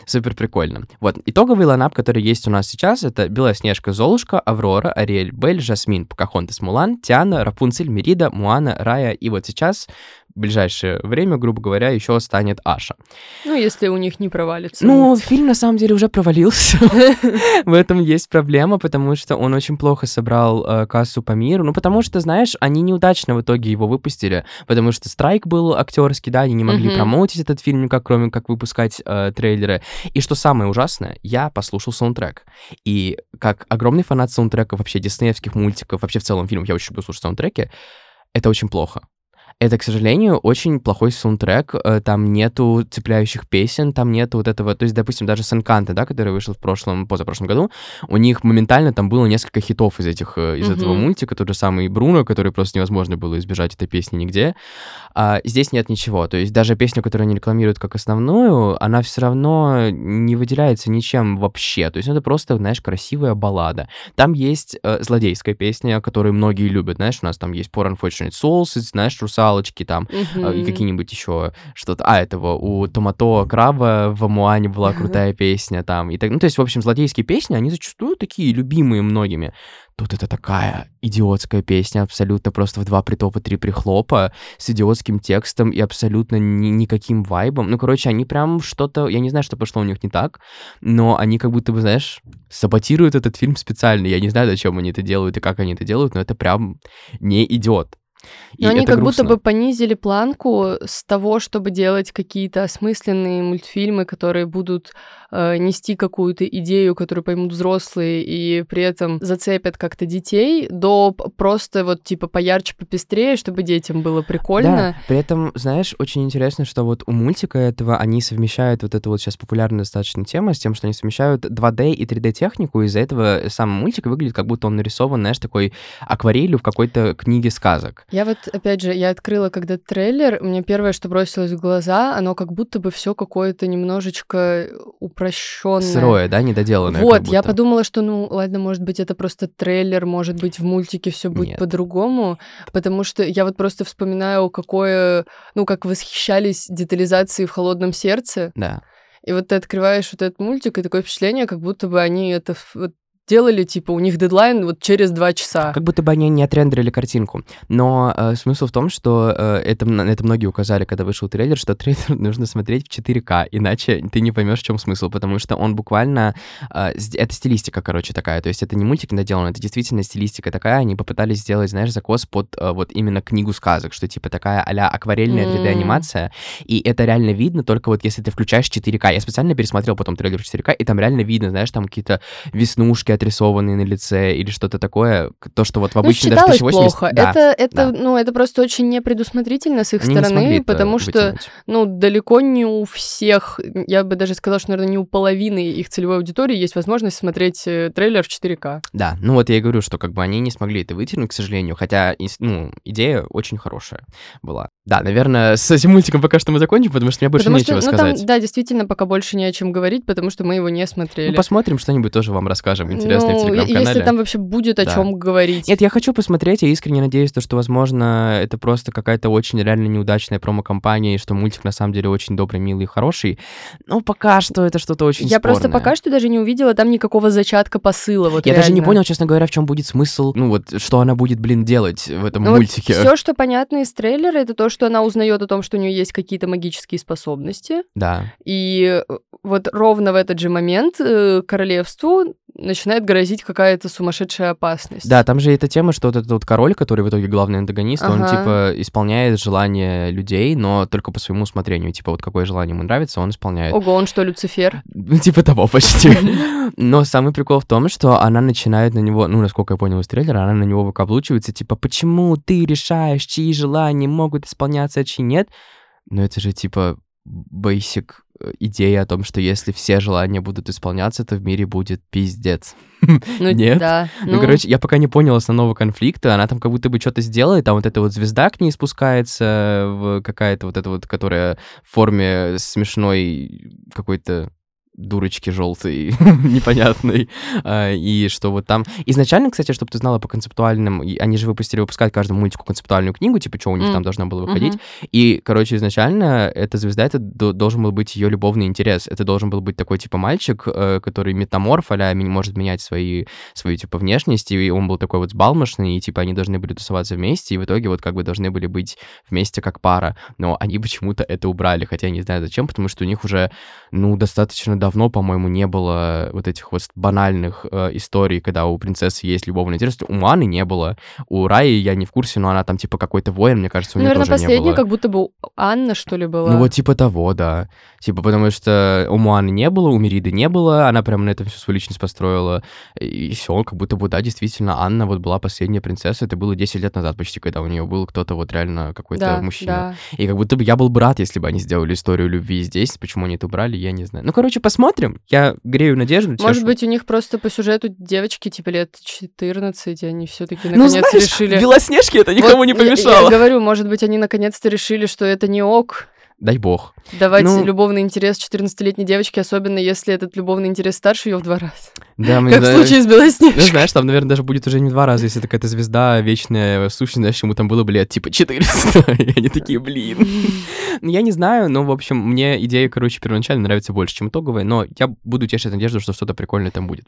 супер прикольно. Вот, итоговый лайнап, который есть у нас сейчас, это Белоснежка, Золушка, Аврора, Ариэль, Бель, Жасмин, Покахонтас, Мулан, Тиана, Рапунцель, Мерида, Муана, Рая, и вот сейчас, в ближайшее время, грубо говоря, еще станет Аша.
Ну, если у них не провалится.
Ну, фильм на самом деле уже провалился. В этом есть проблема, потому что он очень плохо собрал э, кассу по миру. Ну, потому что, знаешь, они неудачно в итоге его выпустили, потому что страйк был актерский, да, они не могли промоутить этот фильм никак, кроме как выпускать э, трейлеры. И что самое ужасное, я послушал саундтрек. И как огромный фанат саундтреков, вообще диснеевских мультиков, вообще в целом фильмов, я очень люблю слушать саундтреки, это очень плохо. Это, к сожалению, очень плохой саундтрек. э, Там нету цепляющих песен, там нету вот этого... То есть, допустим, даже с Encanto, да, который вышел в прошлом, позапрошлом году, у них моментально там было несколько хитов из, этих, э, из этого
Мгм.
мультика. Тот же самый Бруно, который просто невозможно было избежать этой песни нигде. А здесь нет ничего. То есть даже песню, которую они рекламируют как основную, она все равно не выделяется ничем вообще. То есть это просто, знаешь, красивая баллада. Там есть э, злодейская песня, которую многие любят. Знаешь, у нас там есть Poor Unfortunate Souls, и, знаешь, русалочки там, э, и какие-нибудь еще что-то. А, этого, у Томато Краба в Муане была крутая песня там. И так, ну, то есть, в общем, злодейские песни, они зачастую такие любимые многими. Тут это такая идиотская песня, абсолютно просто в два притопа, три прихлопа, с идиотским текстом и абсолютно ни- никаким вайбом. Ну, короче, они прям что-то, я не знаю, что пошло у них не так, но они как будто бы, знаешь, саботируют этот фильм специально. Я не знаю, зачем они это делают и как они это делают, но это прям не идет. И
Но они как будто
грустно.
бы понизили планку с того, чтобы делать какие-то осмысленные мультфильмы, которые будут э, нести какую-то идею, которую поймут взрослые и при этом зацепят как-то детей, до просто вот типа поярче, попестрее, чтобы детям было прикольно.
Да, при этом, знаешь, очень интересно, что вот у мультика этого они совмещают вот эту вот сейчас популярная достаточно тема с тем, что они совмещают 2D и 3D технику, из-за этого сам мультик выглядит, как будто он нарисован, знаешь, такой акварелью в какой-то книге сказок.
Я вот, опять же, я открыла когда трейлер, мне первое, что бросилось в глаза, оно как будто бы все какое-то немножечко упрощенное.
Сырое, да, недоделанное.
Вот, я подумала, что, ну, ладно, может быть, это просто трейлер, может быть, в мультике все будет по-другому, потому что я вот просто вспоминаю, какое, ну, как восхищались детализацией в «Холодном сердце»,
Да.
и вот ты открываешь вот этот мультик, и такое впечатление, как будто бы они это вот делали, типа, у них дедлайн вот через два часа.
Как будто бы они не отрендерили картинку. Но э, смысл в том, что э, это, это многие указали, когда вышел трейлер, что трейлер нужно смотреть в 4К, иначе ты не поймешь, в чем смысл, потому что он буквально... э, это стилистика, короче, такая. То есть это не мультик доделан, это действительно стилистика такая. Они попытались сделать, знаешь, закос под э, вот именно книгу сказок, что типа такая а-ля акварельная
М.
3D-анимация, и это реально видно только вот если ты включаешь 4К. Я специально пересмотрел потом трейлер в 4К, и там реально видно, знаешь, там какие-то веснушки отрисованные на лице или что-то такое, то, что вот в
Ну,
обычной даже
считалось
1080...
плохо.
Да,
это, это,
да.
ну, это просто очень непредусмотрительно с их
Они
стороны, потому что, ну, далеко не у всех, я бы даже сказала, что, наверное, не у половины их целевой аудитории есть возможность смотреть э, трейлер в 4К.
Да, ну вот я и говорю, что как бы они не смогли это вытянуть, к сожалению, хотя, ну, идея очень хорошая была. Да, наверное, с этим мультиком пока что мы закончим, потому что мне больше
потому
нечего
что, ну,
сказать.
там, да, действительно, пока больше не о чем говорить, потому что мы его не смотрели.
Ну, посмотрим, что-нибудь тоже вам расскажем интересное в
Ну, е-
телеграм-канале.
Если там вообще будет о
Да.
чем говорить.
Нет, я хочу посмотреть, я искренне надеюсь, то, что, возможно, это просто какая-то очень реально неудачная промо-компания, и что мультик на самом деле очень добрый, милый и хороший. Но пока что это что-то очень
Я просто
спорное.
пока что даже не увидела там никакого зачатка посыла. Вот
Я даже не
реально.
понял, честно говоря, в чем будет смысл, ну вот, что она будет, блин, делать в этом
Ну, вот
мультике.
все, что понятно из трейлера, это то, что она узнает о том, что у нее есть какие-то магические способности.
Да.
И э, вот ровно в этот же момент э, королевству начинает грозить какая-то сумасшедшая опасность.
Да, там же эта тема, что вот этот вот король, который в итоге главный антагонист, он,
Ага.
типа, исполняет желания людей, но только по своему усмотрению. Типа, вот какое желание ему нравится, он исполняет.
Ого, он что, Люцифер?
Ну, типа того почти. Но самый прикол в том, что она начинает на него, ну, насколько я понял из трейлера, она на него выкаблучивается, типа, почему ты решаешь, чьи желания могут исполняться, а чьи нет? Но это же, типа, basic э, идея о том, что если все желания будут исполняться, то в мире будет пиздец.
Ну,
Нет?
Да.
Ну, короче, я пока не понял основного конфликта. Она там как будто бы что-то сделает, там вот эта вот звезда к ней спускается, в какая-то вот эта вот, которая в форме смешной какой-то дурочки желтой, непонятной, А, и что вот там... Изначально, кстати, чтобы ты знала по концептуальным, они же выпустили, выпускать каждому мультику концептуальную книгу, типа, что у них там должно было выходить, и, короче, изначально эта звезда, это до- должен был быть ее любовный интерес. Это должен был быть такой, типа, мальчик, э, который метаморф, а может менять свои, свою, типа, внешность, и он был такой вот сбалмошный, и, типа, они должны были тусоваться вместе, и в итоге вот как бы должны были быть вместе как пара. Но они почему-то это убрали, хотя я не знаю зачем, потому что у них уже, ну, достаточно давно, по-моему, не было вот этих вот банальных э, историй, когда у принцессы есть любовный интерес. У Маны не было, у Раи я не в курсе, но она там, типа, какой-то воин, мне кажется, у нее
Наверное,
тоже не
последняя,
было.
как будто бы Анна, что ли, была.
Ну вот типа того, да. Типа потому что у Муаны не было, у Мириды не было, она прям на этом всю свою личность построила. И все, как будто бы, да, действительно, Анна вот была последняя принцесса, это было 10 лет назад почти, когда у нее был кто-то вот реально какой-то
да,
мужчина.
да.
И как будто бы я был бы рад, если бы они сделали историю любви здесь. Почему они это убрали, я не знаю. Ну, короче, посмотрим. Я грею надежду.
Может
тешу.
быть, у них просто по сюжету девочки, типа, лет 14, и они все таки
ну,
наконец
знаешь,
решили...
Белоснежке это никому
Вот
не
я-
помешало.
Я, говорю, может быть, они наконец-то решили, что это не ок,
Дай бог.
давать
Ну-
любовный интерес 14-летней девочке, особенно если этот любовный интерес старше ее в два раза.
Да, мне
Как в
да-
случае с
Ну,
Белоснежкой.
знаешь, там, наверное, даже будет уже не в два раза, если какая-то звезда вечная, сущность, знаешь, ему там было бы лет типа 400, и они такие, блин. Ну, я не знаю, но, в общем, мне идея, короче, первоначально нравится больше, чем итоговая, но я буду тешить надежду, что что-то прикольное там будет.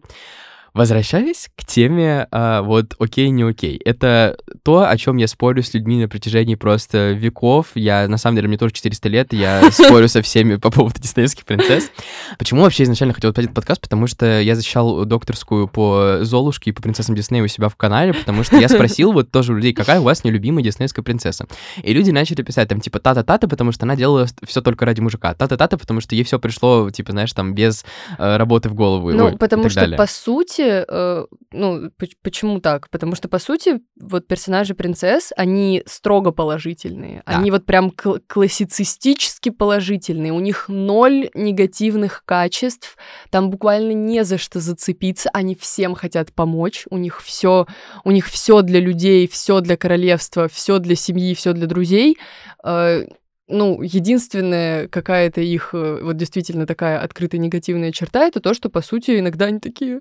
Возвращаясь к теме а, вот окей, не окей. Это то, о чем я спорю с людьми на протяжении просто веков. Я, на самом деле, мне тоже 400 лет, я спорю со всеми по поводу диснеевских принцесс. Почему вообще изначально хотел этот подкаст? Потому что я защищал докторскую по Золушке и по принцессам Диснея у себя в канале, потому что я спросил вот тоже у людей, какая у вас нелюбимая диснеевская принцесса. И люди начали писать там типа та-та-та-та, потому что она делала все только ради мужика. Та-та-та-та, потому что ей все пришло, типа, знаешь, там без э, работы в голову.
Ну,
и
потому что,
далее.
по сути, э, ну, поч- почему так? Потому что, по сути, вот персонажи принцесс, они строго положительные.
Да.
Они вот прям кл- классицистически положительные. У них ноль негативных качеств. Там буквально не за что зацепиться. Они всем хотят помочь. У них все, у них все для людей, все для королевства, все для семьи, все для друзей. Э, ну, единственная какая-то их, э, вот действительно такая открытая негативная черта, это то, что, по сути, иногда они такие...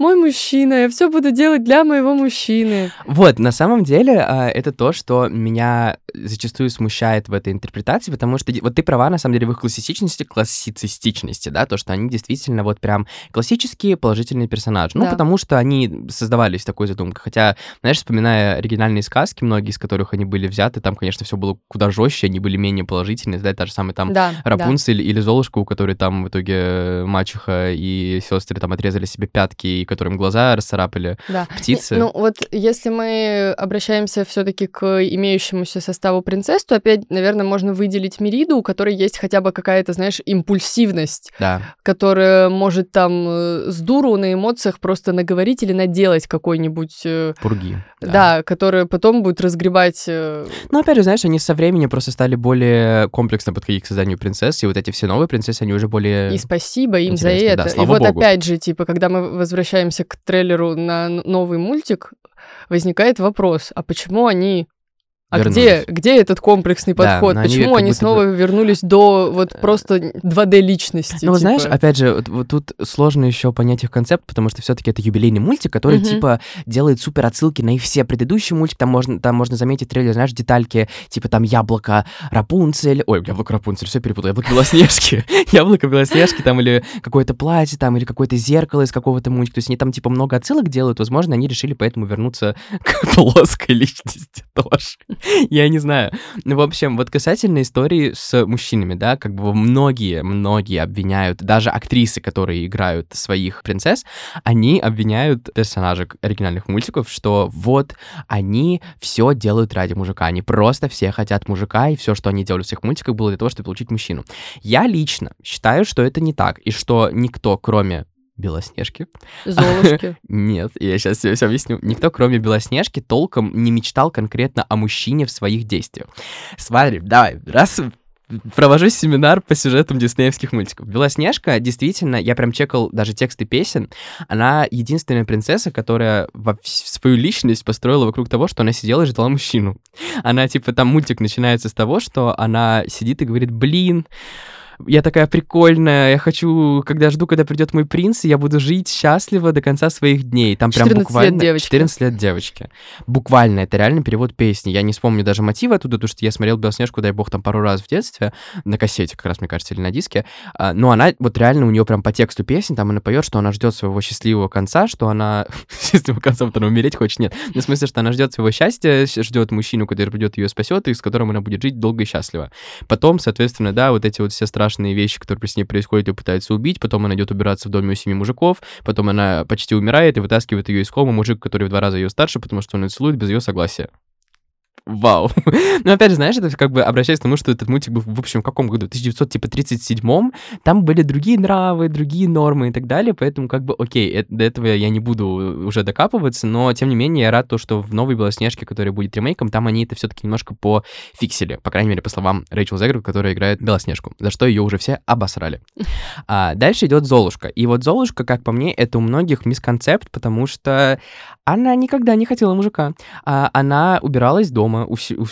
Мой мужчина, я все буду делать для моего мужчины.
Вот, на самом деле, а, это то, что меня зачастую смущает в этой интерпретации, потому что вот ты права, на самом деле, в их классичности, классицистичности, да, то, что они действительно вот прям классические положительные персонажи. Ну,
Да.
потому что они создавались такой задумкой. Хотя, знаешь, вспоминая оригинальные сказки, многие из которых они были взяты, там, конечно, все было куда жестче, они были менее положительные, да, та же самая там
да, да.
Рапунцель или Золушка, у которой там в итоге мачеха и сестры там отрезали себе пятки, и которым глаза расцарапали
Да.
птицы.
Ну вот если мы обращаемся все-таки к имеющемуся составу принцесс, то опять, наверное, можно выделить Мериду, у которой есть хотя бы какая-то, знаешь, импульсивность,
Да.
которая может там э, с дуру на эмоциях просто наговорить или наделать какой-нибудь... э,
Пурги.
Да. которая потом будет разгребать... э,
Но опять же, знаешь, они со временем просто стали более комплексно подходить к созданию принцесс, и вот эти все новые принцессы, они уже более...
И спасибо им за
интересно, да,
это. и
слава
вот
богу.
опять же, типа, когда мы возвращаемся к трейлеру на новый мультик, возникает вопрос, а почему они... А где,
Вернулись.
где этот комплексный
Да,
подход?
они
Почему они
будто
снова вернулись до вот просто 2D личности?
Ну, вот знаешь,
типа?
опять же, вот, вот тут сложно еще понять их концепт, потому что все-таки это юбилейный мультик, который
Мгм.
типа делает супер отсылки на их все предыдущие мультики. Там можно, там можно заметить в трейлере, знаешь, детальки, типа там яблоко Рапунцель, ой, яблоко Рапунцель, все перепутал, яблоко Белоснежки, яблоко Белоснежки, там или какое-то платье, там или какое-то зеркало из какого-то мультика. То есть они там типа много отсылок делают, возможно, они решили поэтому вернуться к плоской личности тоже. Я не знаю. Ну, в общем, вот касательно истории с мужчинами, да, как бы многие, многие обвиняют, даже актрисы, которые играют своих принцесс, они обвиняют персонажей оригинальных мультиков, что вот они все делают ради мужика, они просто все хотят мужика, и все, что они делали в всех мультиках, было для того, чтобы получить мужчину. Я лично считаю, что это не так, и что никто, кроме Белоснежки,
Золушки.
нет, я сейчас все, объясню. Никто, кроме Белоснежки, толком не мечтал конкретно о мужчине в своих действиях. Смотри, давай, раз провожу семинар по сюжетам диснеевских мультиков. Белоснежка, действительно, я прям чекал даже тексты песен, она единственная принцесса, которая во свою личность построила вокруг того, что она сидела и ждала мужчину. Она, типа, там мультик начинается с того, что она сидит и говорит, блин, я такая прикольная, я хочу, когда жду, когда придет мой принц, я буду жить счастливо до конца своих дней. Там прям
14 лет
буквально...
девочки.
14 лет девочки. Буквально, это реально перевод песни. Я не вспомню даже мотива оттуда, потому что я смотрел Белоснежку, дай бог, там пару раз в детстве, на кассете как раз, мне кажется, или на диске. А, Но она, вот реально у нее прям по тексту песни, там она поет, что она ждет своего счастливого конца, что она... Счастливого конца, потому что умереть хочет, нет. Ну, в смысле, что она ждет своего счастья, ждет мужчину, который придет ее спасет, и с которым она будет жить долго и счастливо. Потом, соответственно, да, вот эти вот все страшные вещи, которые с ней происходят, ее пытаются убить, потом она идет убираться в доме у семи мужиков, потом она почти умирает и вытаскивает ее из комы мужик, который в два раза ее старше, потому что он ее целует без ее согласия. Вау. Но опять же, знаешь, это как бы обращаясь к тому, что этот мультик был, в общем, в каком году? В 1937-м. Там были другие нравы, другие нормы и так далее, поэтому как бы окей, э- до этого я не буду уже докапываться, но тем не менее я рад то, что в новой Белоснежке, которая будет ремейком, там они это все-таки немножко пофиксили, по крайней мере, по словам Рэйчел Зегров, которая играет Белоснежку, за что ее уже все обосрали. А дальше идет Золушка. И вот Золушка, как по мне, это у многих мисконцепт, потому что она никогда не хотела мужика. А она убиралась дома у, у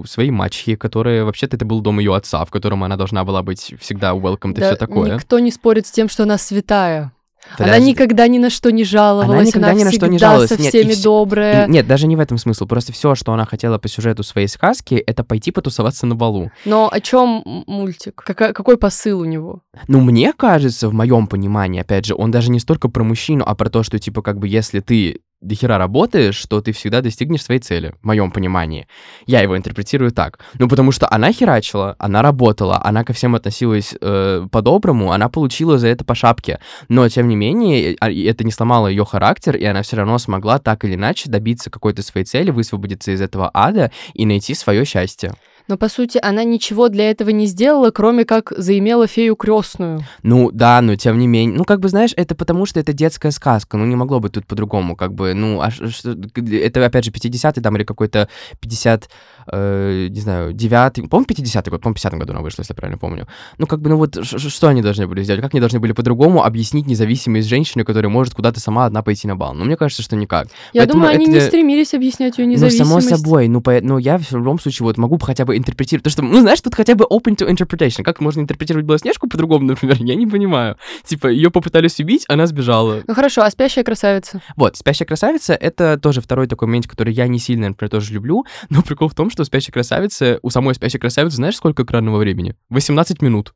у своей мачехи, которая вообще-то это был дом ее отца, в котором она должна была быть всегда welcome и
Да
все такое.
Никто не спорит с тем, что она святая. Она
Подожди.
никогда ни на что не жаловалась,
никогда ни на что не жаловалась.
со
Нет, и
всеми
вс-
добрая.
И- Нет, даже не в этом смысл. Просто все, что она хотела по сюжету своей сказки, это пойти потусоваться на балу.
Но о чем мультик? Кака- какой посыл у него?
Ну, мне кажется, в моем понимании, опять же, он даже не столько про мужчину, а про то, что, типа, как бы, если ты до хера работаешь, что ты всегда достигнешь своей цели, в моем понимании. Я его интерпретирую так. Ну, потому что она херачила, она работала, она ко всем относилась э, по-доброму, она получила за это по шапке. Но, тем не менее, а, это не сломало ее характер, и она все равно смогла так или иначе добиться какой-то своей цели, высвободиться из этого ада и найти свое счастье.
Но, по сути, она ничего для этого не сделала, кроме как заимела фею крестную.
Ну да, но тем не менее, ну как бы знаешь, это потому что это детская сказка, ну не могло быть тут по-другому, как бы, ну а это опять же 50-й там или какой-то 50, э, не знаю, 9 по-моему 50-й год, по-моему 50 году она вышла, если я правильно помню. Ну как бы, ну вот что они должны были сделать, как они должны были по-другому объяснить независимость женщины, которая может куда-то сама одна пойти на бал? Ну мне кажется, что никак.
Я
Поэтому
думаю, они не стремились объяснять ее
Ну,
независимость.
само собой, ну, по- ну, я в любом случае вот могу хотя бы интерпретировать, то что, ну, знаешь, тут хотя бы open to interpretation. Как можно интерпретировать Белоснежку по-другому, например, я не понимаю. Типа, ее попытались убить, она сбежала.
Ну хорошо, а спящая красавица?
Вот, «Спящая красавица» — это тоже второй такой момент, который я не сильно, например, тоже люблю, но прикол в том, что «Спящая красавица», у самой «Спящей красавицы» знаешь, сколько экранного времени? 18 минут.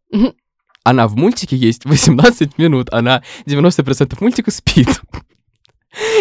Она в мультике есть 18 минут, она 90% мультика спит.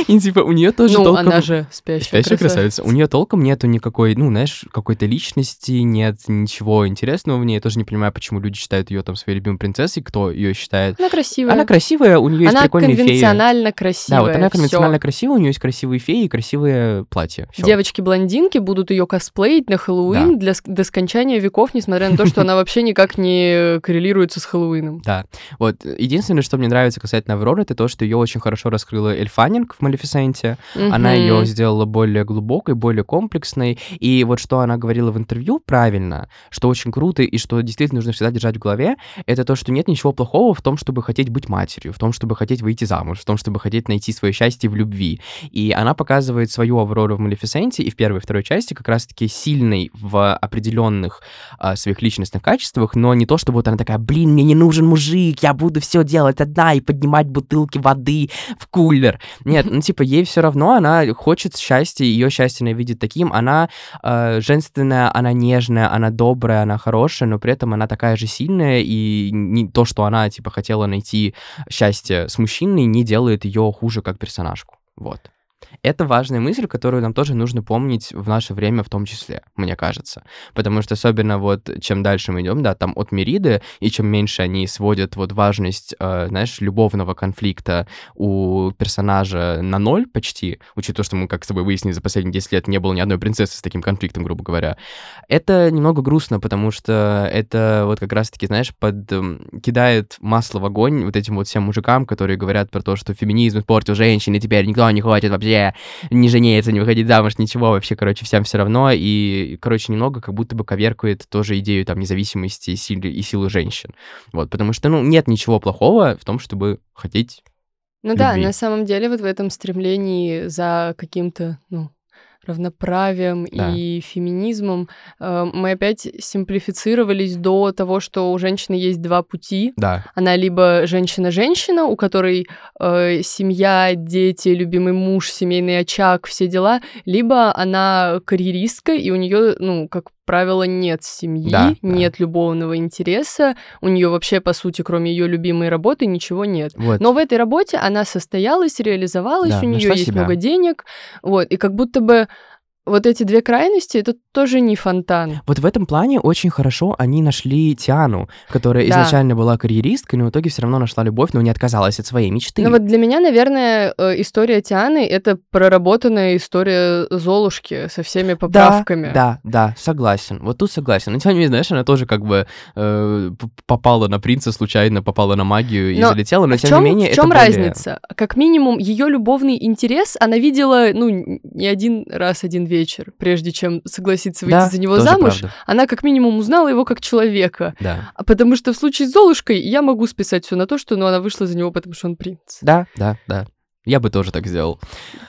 И типа у нее тоже
ну,
толком...
она же спящая,
Спящая
красавица.
красавица. У нее толком нету никакой, ну, знаешь, какой-то личности, нет ничего интересного в ней. Я тоже не понимаю, почему люди считают ее там своей любимой принцессой, кто ее считает.
Она красивая.
Она красивая, у нее есть
Она
прикольные феи.
конвенционально красивая.
Да, вот она
всё.
конвенционально красивая, у нее есть красивые феи и красивые платья. Всё.
Девочки-блондинки будут ее косплеить на Хэллоуин для, ск- до скончания веков, несмотря на то, что она вообще никак не коррелируется с Хэллоуином.
Да. Вот единственное, что мне нравится касательно Авроры, это то, что ее очень хорошо раскрыла Эль Фаннинг в Малефисенте. Она
Мгм.
ее сделала более глубокой, более комплексной. И вот что она говорила в интервью правильно, что очень круто и что действительно нужно всегда держать в голове, это то, что нет ничего плохого в том, чтобы хотеть быть матерью, в том, чтобы хотеть выйти замуж, в том, чтобы хотеть найти свое счастье в любви. И она показывает свою Аврору в Малефисенте и в первой и второй части как раз-таки сильной в определенных а, своих личностных качествах, но не то, чтобы вот она такая, блин, мне не нужен мужик, я буду все делать одна и поднимать бутылки воды в кулер. Нет, ну типа ей все равно, она хочет счастья, ее счастье она видит таким, она э, женственная, она нежная, она добрая, она хорошая, но при этом она такая же сильная, и не то, что она типа хотела найти счастье с мужчиной, не делает ее хуже как персонажку. Вот. Это важная мысль, которую нам тоже нужно помнить в наше время в том числе, мне кажется. Потому что особенно вот чем дальше мы идем, да, там от Мериды, и чем меньше они сводят вот важность, э, знаешь, любовного конфликта у персонажа на ноль почти, учитывая, что мы, как с тобой выяснили, за последние 10 лет не было ни одной принцессы с таким конфликтом, грубо говоря. Это немного грустно, потому что это вот как раз-таки, знаешь, под, эм, кидает масло в огонь вот этим вот всем мужикам, которые говорят про то, что феминизм испортил женщин, и теперь никто не хочет вообще не жениться, не выходить замуж, ничего, вообще, короче, всем все равно, и, короче, немного как будто бы коверкует тоже идею там независимости и силы, и силы женщин. Вот, потому что, ну, нет ничего плохого в том, чтобы хотеть
Ну да,
любви.
на самом деле вот в этом стремлении за каким-то, ну, равноправием
Да.
и феминизмом э, мы опять симплифицировались до того, что у женщины есть два пути.
Да,
Она либо женщина-женщина, у которой э, семья, дети, любимый муж, семейный очаг, все дела, либо она карьеристка, и у нее, ну, как правило, нет семьи,
Да, да.
нет любовного интереса, у нее вообще, по сути, кроме ее любимой работы, ничего нет.
вот.
Но в этой работе она состоялась, реализовалась,
Да,
у нее есть
себя.
много денег, вот, и как будто бы вот эти две крайности это тоже не фонтан.
Вот в этом плане очень хорошо они нашли Тиану, которая
Да.
изначально была карьеристкой, но в итоге все равно нашла любовь, но не отказалась от своей мечты.
Ну вот для меня, наверное, э, история Тианы это проработанная история Золушки со всеми поправками.
Да, да, согласен. Вот тут согласен. Но тем не менее, знаешь, она тоже как бы э, попала на принца случайно, попала на магию и
Но
залетела, но тем
чем,
не менее
в чем
это более-
разница? Как минимум, ее любовный интерес она видела, ну, не один раз, один вечер, прежде чем согласиться выйти
Да,
за него замуж.
правда.
Она как минимум узнала его как человека.
Да.
А потому что в случае с Золушкой я могу списать все на то, что ну, она вышла за него, потому что он принц.
Да, да, да. Я бы тоже так сделал.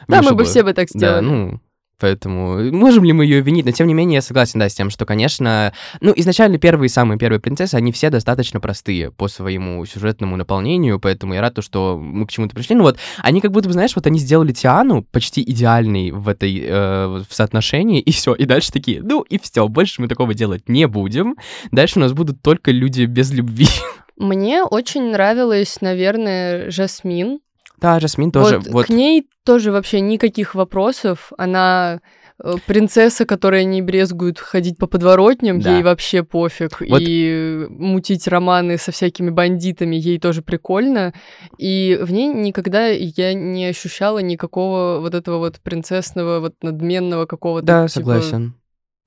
Да,
Миша
мы бы все бы так сделали.
Да, ну, поэтому можем ли мы ее винить? Но тем не менее, я согласен, да, с тем, что, конечно, ну, изначально первые самые первые принцессы, они все достаточно простые по своему сюжетному наполнению, поэтому я рад, то, что мы к чему-то пришли. Ну вот, они как будто бы, знаешь, вот они сделали Тиану почти идеальной в этой, э, в соотношении, и все, и дальше такие, ну, и все, больше мы такого делать не будем. Дальше у нас будут только люди без любви.
Мне очень нравилась, наверное, Жасмин.
Да, Жасмин тоже,
вот,
вот,
К ней тоже вообще никаких вопросов. Она э, принцесса, которая не брезгует ходить по подворотням,
Да.
ей вообще пофиг.
Вот-
И мутить романы со всякими бандитами ей тоже прикольно. И в ней никогда я не ощущала никакого вот этого вот принцессного, вот надменного какого-то
да,
типа,
согласен.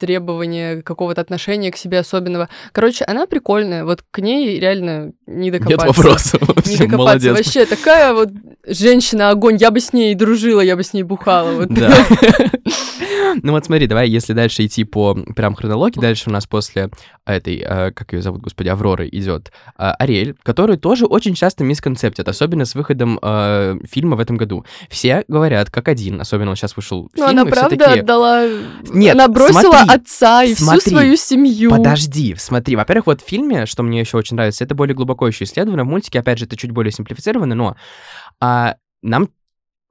Требования, какого-то отношения к себе особенного. Короче, она прикольная. Вот к ней реально не докопаться.
Нет вопросов.
Не докопаться.
молодец.
Вообще такая вот женщина-огонь. Я бы с ней дружила, я бы с ней бухала. Вот.
Да. Ну вот смотри, давай, если дальше идти по прям хронологии, дальше у нас после этой, э, как ее зовут, господи, Авроры идет э, Ариэль, которую тоже очень часто мисконцептят, особенно с выходом э, фильма в этом году. Все говорят как один, особенно вот сейчас вышел фильм,
она
и все
правда
такие,
отдала...
Нет,
она бросила
смотри,
отца и
смотри,
всю свою семью.
Подожди, смотри, во-первых, вот в фильме, что мне еще очень нравится, это более глубоко еще исследовано, в мультике, опять же, это чуть более симплифицировано, но а, нам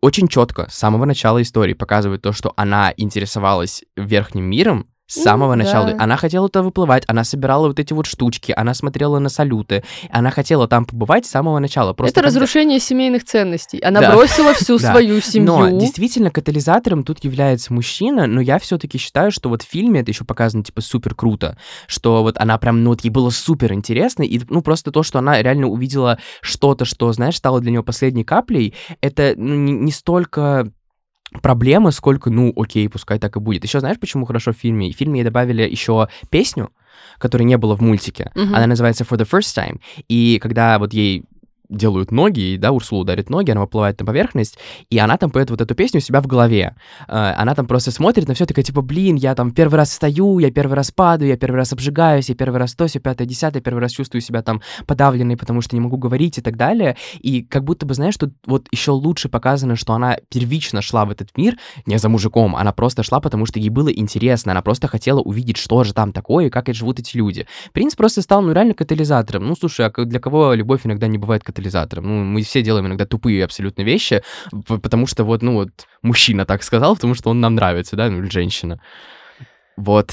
очень четко с самого начала истории показывают то, что она интересовалась верхним миром С самого
Ну,
начала.
да.
Она хотела туда выплывать, она собирала вот эти вот штучки, она смотрела на салюты, она хотела там побывать с самого начала. Просто
Это
когда-
разрушение семейных ценностей. Она
Да.
бросила всю
Да.
свою семью.
Но действительно катализатором тут является мужчина, но я все-таки считаю, что вот в фильме это еще показано типа супер круто, что вот она прям, ну вот ей было супер интересно, и ну просто то, что она реально увидела что-то, что, знаешь, стало для нее последней каплей, это ну, не, не столько проблемы, сколько, ну, окей, пускай так и будет. Еще знаешь, почему хорошо в фильме? В фильме ей добавили еще песню, которой не было в мультике.
Мгм.
Она называется For the First Time. И когда вот ей делают ноги, и, да, Урсула ударит ноги, она выплывает на поверхность, и она там поет вот эту песню у себя в голове. Э, Она там просто смотрит на все такая, типа, блин, я там первый раз встаю, я первый раз падаю, я первый раз обжигаюсь, я первый раз то, все пятое, десятое, первый раз чувствую себя там подавленной, потому что не могу говорить и так далее. И как будто бы, знаешь, тут вот еще лучше показано, что она первично шла в этот мир не за мужиком, она просто шла, потому что ей было интересно, она просто хотела увидеть, что же там такое, и как живут эти люди. Принц просто стал, ну, реально катализатором. Ну, слушай, а для кого любовь иногда не бывает катализатором? Ну, мы все делаем иногда тупые абсолютно вещи, потому что вот, ну, вот мужчина так сказал, потому что он нам нравится, да, ну, или женщина. Вот.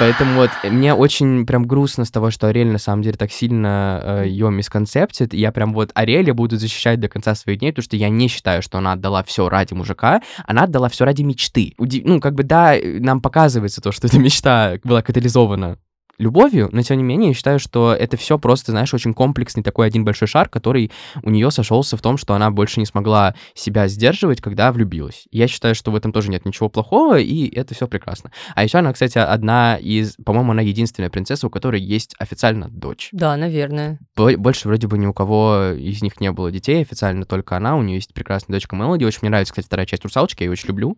Поэтому вот мне очень прям грустно с того, что Ариэль на самом деле так сильно ее мисконцептит. Я прям вот Ариэля буду защищать до конца своих дней, потому что я не считаю, что она отдала все ради мужика, она отдала все ради мечты. Уди- Ну, как бы да, нам показывается то, что эта мечта была катализована любовью, но тем не менее я считаю, что это все просто, знаешь, очень комплексный такой один большой шар, который у нее сошелся в том, что она больше не смогла себя сдерживать, когда влюбилась. Я считаю, что в этом тоже нет ничего плохого, и это все прекрасно. А еще она, кстати, одна из, по-моему, она единственная принцесса, у которой есть официально дочь.
Да, наверное.
Бо- Больше вроде бы ни у кого из них не было детей, официально только она. У нее есть прекрасная дочка Мелоди. Очень мне нравится, кстати, вторая часть «Русалочки», я ее очень люблю.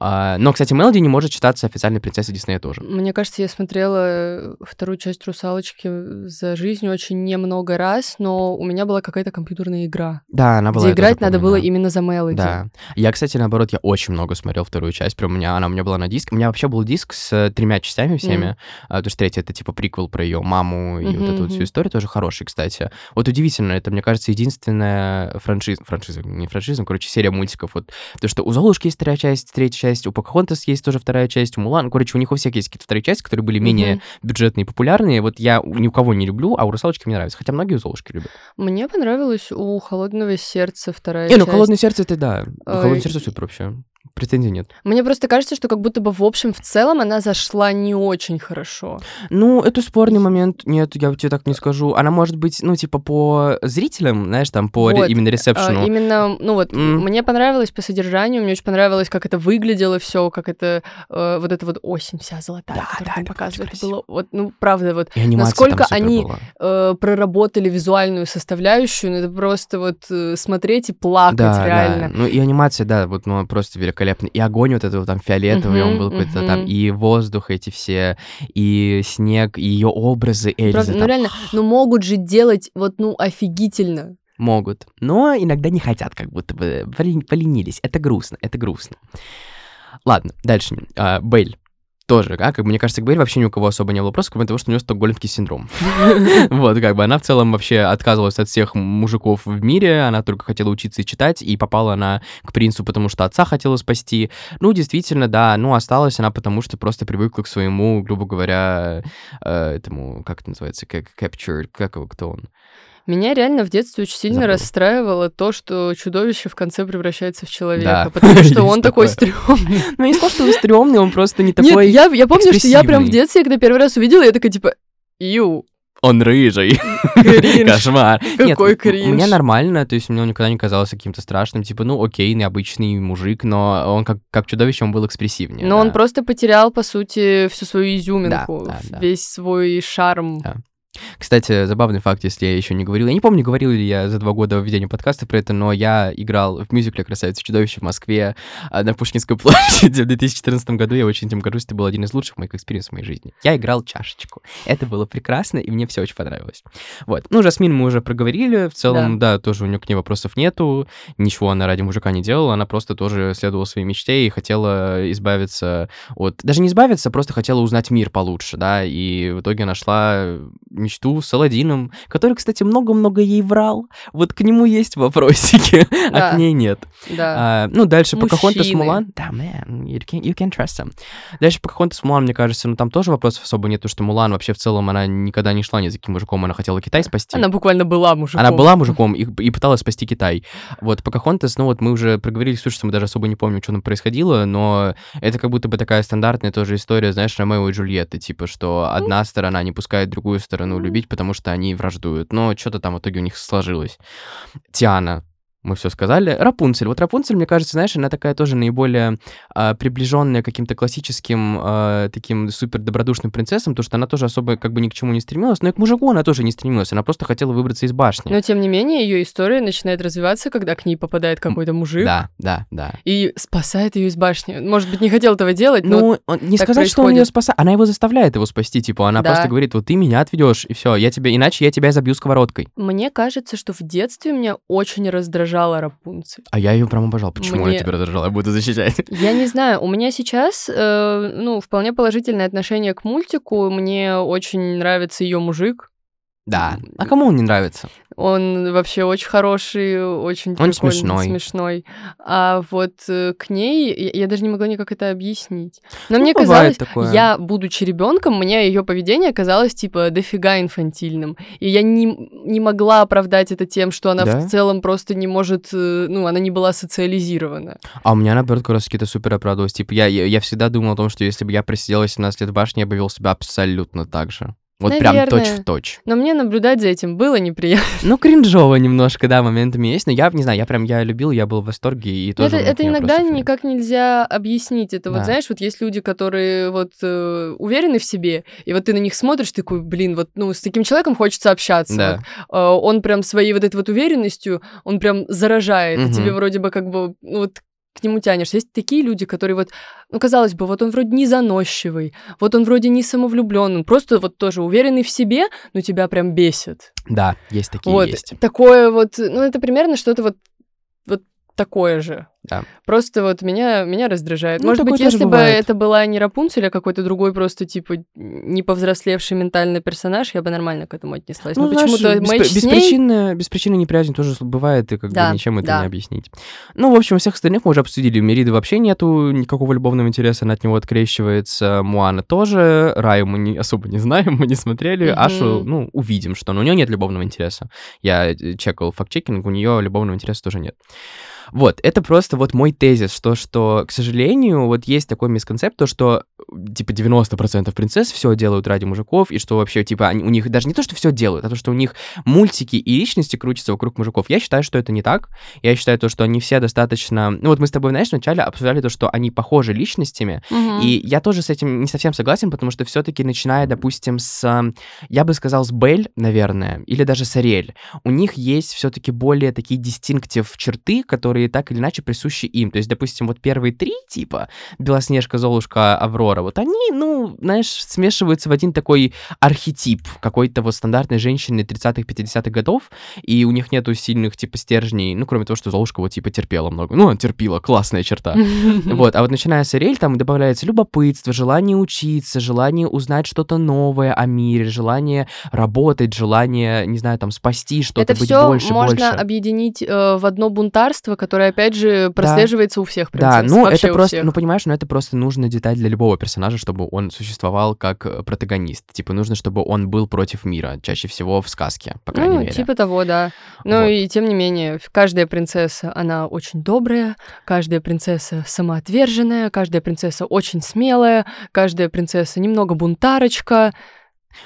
А, Но, кстати, Мелоди не может считаться официальной принцессой Диснея тоже.
Мне кажется, я смотрела вторую часть «Русалочки» за жизнь очень немного раз, но у меня была какая-то компьютерная игра,
Да, она была.
где играть надо было именно за Мелоди.
Да. Я, кстати, наоборот, я очень много смотрел вторую часть. Прям у меня, она у меня была на диске. У меня вообще был диск с э, тремя частями всеми.
Мгм.
А, потому что третья это типа приквел про ее маму и вот
Мгм,
эту вот всю историю тоже хороший, кстати. Вот удивительно, это, мне кажется, единственная франшиза, франшиза, не франшиза, короче, серия мультиков. Вот, то, что у Золушки есть вторая часть, третья часть, у Покахонтас есть тоже вторая часть, у Мулан, короче, у них у всех есть какие-то вторые части, которые были менее
Мгм.
Бюджетные популярные. Вот я ни у кого не люблю, а у Русалочки мне нравится. Хотя многие у Золушки любят.
Мне понравилось у «Холодного сердца» вторая
Не, ну
часть.
«Холодное сердце» это да. «Холодное сердце» супер вообще. Претензий нет.
Мне просто кажется, что как будто бы в общем, в целом она зашла не очень хорошо.
Ну, это спорный момент. Нет, я тебе так не скажу. Она может быть, ну, типа, по зрителям, знаешь, там, по ре-
Вот,
именно
А,
ресепшену.
именно, ну вот,
М.
мне понравилось по содержанию, мне очень понравилось, как это выглядело все, как это, э, вот эта вот осень вся золотая,
Да,
которую
да,
там
это
показывают.
красиво.
Было, вот, ну, правда, вот насколько они э, проработали визуальную составляющую, ну, это просто вот э, смотреть и плакать
Да,
реально.
да. Ну, и анимация, да, вот, ну, просто великолепная. И огонь вот этого там фиолетовый, он
Мгм,
был какой-то
мгм.
там, и воздух эти все, и снег, и ее образы Эльзы
Правда, ну
там
реально, ну могут же делать вот, ну, офигительно.
могут. Но иногда не хотят, как будто бы полен- поленились. Это грустно, это грустно. Ладно, дальше. А, Бейль. Тоже, а, как бы, мне кажется, Бейль вообще ни у кого особо не было вопросов, кроме того, что у нее стокгольмский синдром. Вот, как бы она в целом вообще отказывалась от всех мужиков в мире, она только хотела учиться и читать, и попала она к принцу, потому что отца хотела спасти. Ну, действительно, да, ну, осталась она потому, что просто привыкла к своему, грубо говоря, э, этому, как это называется, как capture, как его, кто он?
Меня реально в детстве очень сильно
Забыла.
расстраивало то, что чудовище в конце превращается в человека,
Да,
потому что он такой стрёмный.
Ну, не сказал, что он стрёмный, он просто не
Нет,
такой...
я, я помню, что я прям в детстве, когда первый раз увидела, я такая типа, ю,
Он рыжий.
кринж.
Кошмар. Нет,
Какой
м-
кринж.
Мне нормально, то есть мне он никогда не казался каким-то страшным, типа, ну, окей, необычный мужик, но он как, как чудовище, он был экспрессивнее.
Но
да.
он просто потерял, по сути, всю свою изюминку,
Да, да, да.
весь свой шарм.
Да. Кстати, забавный факт, если я еще не говорил. Я не помню, говорил ли я за два года ведения подкаста про это, но я играл в мюзикле «Красавица и чудовище» в Москве а, на Пушкинской площади в 2014 году. Я очень этим горжусь. Это был один из лучших моих experience ов в моей жизни. Я играл чашечку. Это было прекрасно, и мне все очень понравилось. Вот. Ну, Жасмин мы уже проговорили. В целом, да, тоже у нее к ней вопросов нету. Ничего она ради мужика не делала. Она просто тоже следовала своей мечте и хотела избавиться от... Даже не избавиться, просто хотела узнать мир получше, да, и в итоге нашла мечту с Аладдином, который, кстати, много-много ей врал. Вот к нему есть вопросики,
Да.
а к ней нет.
Да.
А, ну, дальше Покахонтас
Мужчины.
Мулан. Да, man, you can, you can trust them. Дальше Покахонтас Мулан, мне кажется, ну там тоже вопросов особо нет, потому что Мулан вообще в целом, она никогда не шла ни за каким мужиком, она хотела Китай спасти.
Она буквально была мужиком.
Она была мужиком и, и пыталась спасти Китай. Вот Покахонтас, ну вот мы уже проговорили, слушай, что мы даже особо не помним, что там происходило, но это как будто бы такая стандартная тоже история, знаешь, Ромео и Джульетты, типа, что одна сторона не пускает другую сторону любить, потому что они враждуют. Но что-то там в итоге у них сложилось. Тиана, мы все сказали. Рапунцель. Вот Рапунцель, мне кажется, знаешь, она такая тоже наиболее а, приближенная к каким-то классическим а, таким супер добродушным принцессам, потому что она тоже особо как бы ни к чему не стремилась, но и к мужику она тоже не стремилась, она просто хотела выбраться из башни.
Но тем не менее, ее история начинает развиваться, когда к ней попадает какой-то мужик
Да, да, да.
и спасает ее из башни. Может быть, не хотел этого делать, но
Ну, он- не сказать, что он ее
происходит.
спасает, она его заставляет его спасти, типа, она
Да.
просто говорит, вот ты меня отведешь, и все, я тебя, иначе я тебя забью сковородкой.
мне кажется, что в детстве меня очень раздражала Рапунцель.
А я ее прям обожал. Почему
Мне-
она тебя раздражала? Я буду защищать.
Я не знаю, у меня сейчас, э, ну, вполне положительное отношение к мультику. Мне очень нравится ее мужик.
Да. А кому он не нравится?
Он вообще очень хороший, очень
Он смешной.
смешной. А вот э, к ней я, я даже не могла никак это объяснить. Но
Ну,
мне казалось,
такое.
я, будучи ребенком, мне ее поведение казалось типа дофига инфантильным. И я не, не могла оправдать это тем, что она
Да?
в целом просто не может, э, ну, она не была социализирована.
А у меня, наоборот, как раз какие-то супер оправдывались. Типа, я, я, я всегда думал о том, что если бы я просидела 17 лет в башне, я бы вел себя абсолютно так же. Вот прям
Наверное.
точь в точь.
Но мне наблюдать за этим было неприятно.
Ну, кринжово немножко, да, моментами есть. Но я не знаю, я прям, я любил, я был в восторге и тоже...
это, это иногда
просто
никак нельзя объяснить. Это
Да.
вот, знаешь, вот есть люди, которые вот э, уверены в себе, и вот ты на них смотришь, такой, блин, вот, ну, с таким человеком хочется общаться.
Да.
Вот. Э, он прям своей вот этой вот уверенностью, он прям заражает, и
Мгм.
тебе вроде бы как бы, ну, вот к нему тянешься. Есть такие люди, которые вот, ну, казалось бы, вот он вроде не заносчивый, вот он вроде не самовлюбленный, он просто вот тоже уверенный в себе, но тебя прям бесит.
Да, есть такие,
Вот,
есть.
такое вот, ну, это примерно что-то вот, вот такое же.
Да.
Просто вот меня, меня раздражает.
Ну,
Может быть, если бы
бывает.
это была не Рапунцель, а какой-то другой просто, типа, не повзрослевший ментально персонаж, я бы нормально к этому отнеслась. Но
Ну, знаешь,
почему-то
беспри-
матч с ней...
беспричинная, беспричинная неприязнь тоже бывает, и как
Да,
бы ничем это
да.
не объяснить. Ну, в общем, всех остальных мы уже обсудили. У Мериды вообще нету никакого любовного интереса, она от него открещивается. Муана тоже. Раю мы не, особо не знаем, мы не смотрели.
Мгм.
Ашу, ну, увидим, что но у нее нет любовного интереса. Я э, чекал факт-чекинг, у нее любовного интереса тоже нет. Вот, это просто вот мой тезис, что, что, к сожалению, вот есть такой мисконцепт, то, что, типа, 90% принцесс все делают ради мужиков, и что вообще, типа, они, у них даже не то, что все делают, а то, что у них мультики и личности крутятся вокруг мужиков. Я считаю, что это не так. Я считаю то, что они все достаточно... Ну, вот мы с тобой, знаешь, вначале обсуждали то, что они похожи личностями,
Мгм.
и я тоже с этим не совсем согласен, потому что все-таки начиная, допустим, с, я бы сказал, с Бель, наверное, или даже с Ариэль, у них есть все-таки более такие дистинктив черты, которые так или иначе присущи им. То есть, допустим, вот первые три типа, Белоснежка, Золушка, Аврора, вот они, ну, знаешь, смешиваются в один такой архетип какой-то вот стандартной женщины 30-х, 50-х годов, и у них нету сильных, типа, стержней, ну, кроме того, что Золушка вот, типа, терпела много. Ну, она терпела, классная черта. Вот, а вот начиная с Ариэль, там добавляется любопытство, желание учиться, желание узнать что-то новое о мире, желание работать, желание, не знаю, там, спасти что-то,
Это
быть
все
больше,
можно
больше.
объединить э, в одно бунтарство, которое, опять же, прослеживается у всех.
Да, ну
вообще
это
у
просто, ну понимаешь, ну это просто нужная деталь для любого персонажа, чтобы он существовал как э, протагонист. Типа нужно, чтобы он был против мира, чаще всего в сказке, по крайней
ну,
мере.
типа того, да. Но
Вот.
и тем не менее, каждая принцесса, она очень добрая, каждая принцесса самоотверженная, каждая принцесса очень смелая, каждая принцесса немного бунтарочка.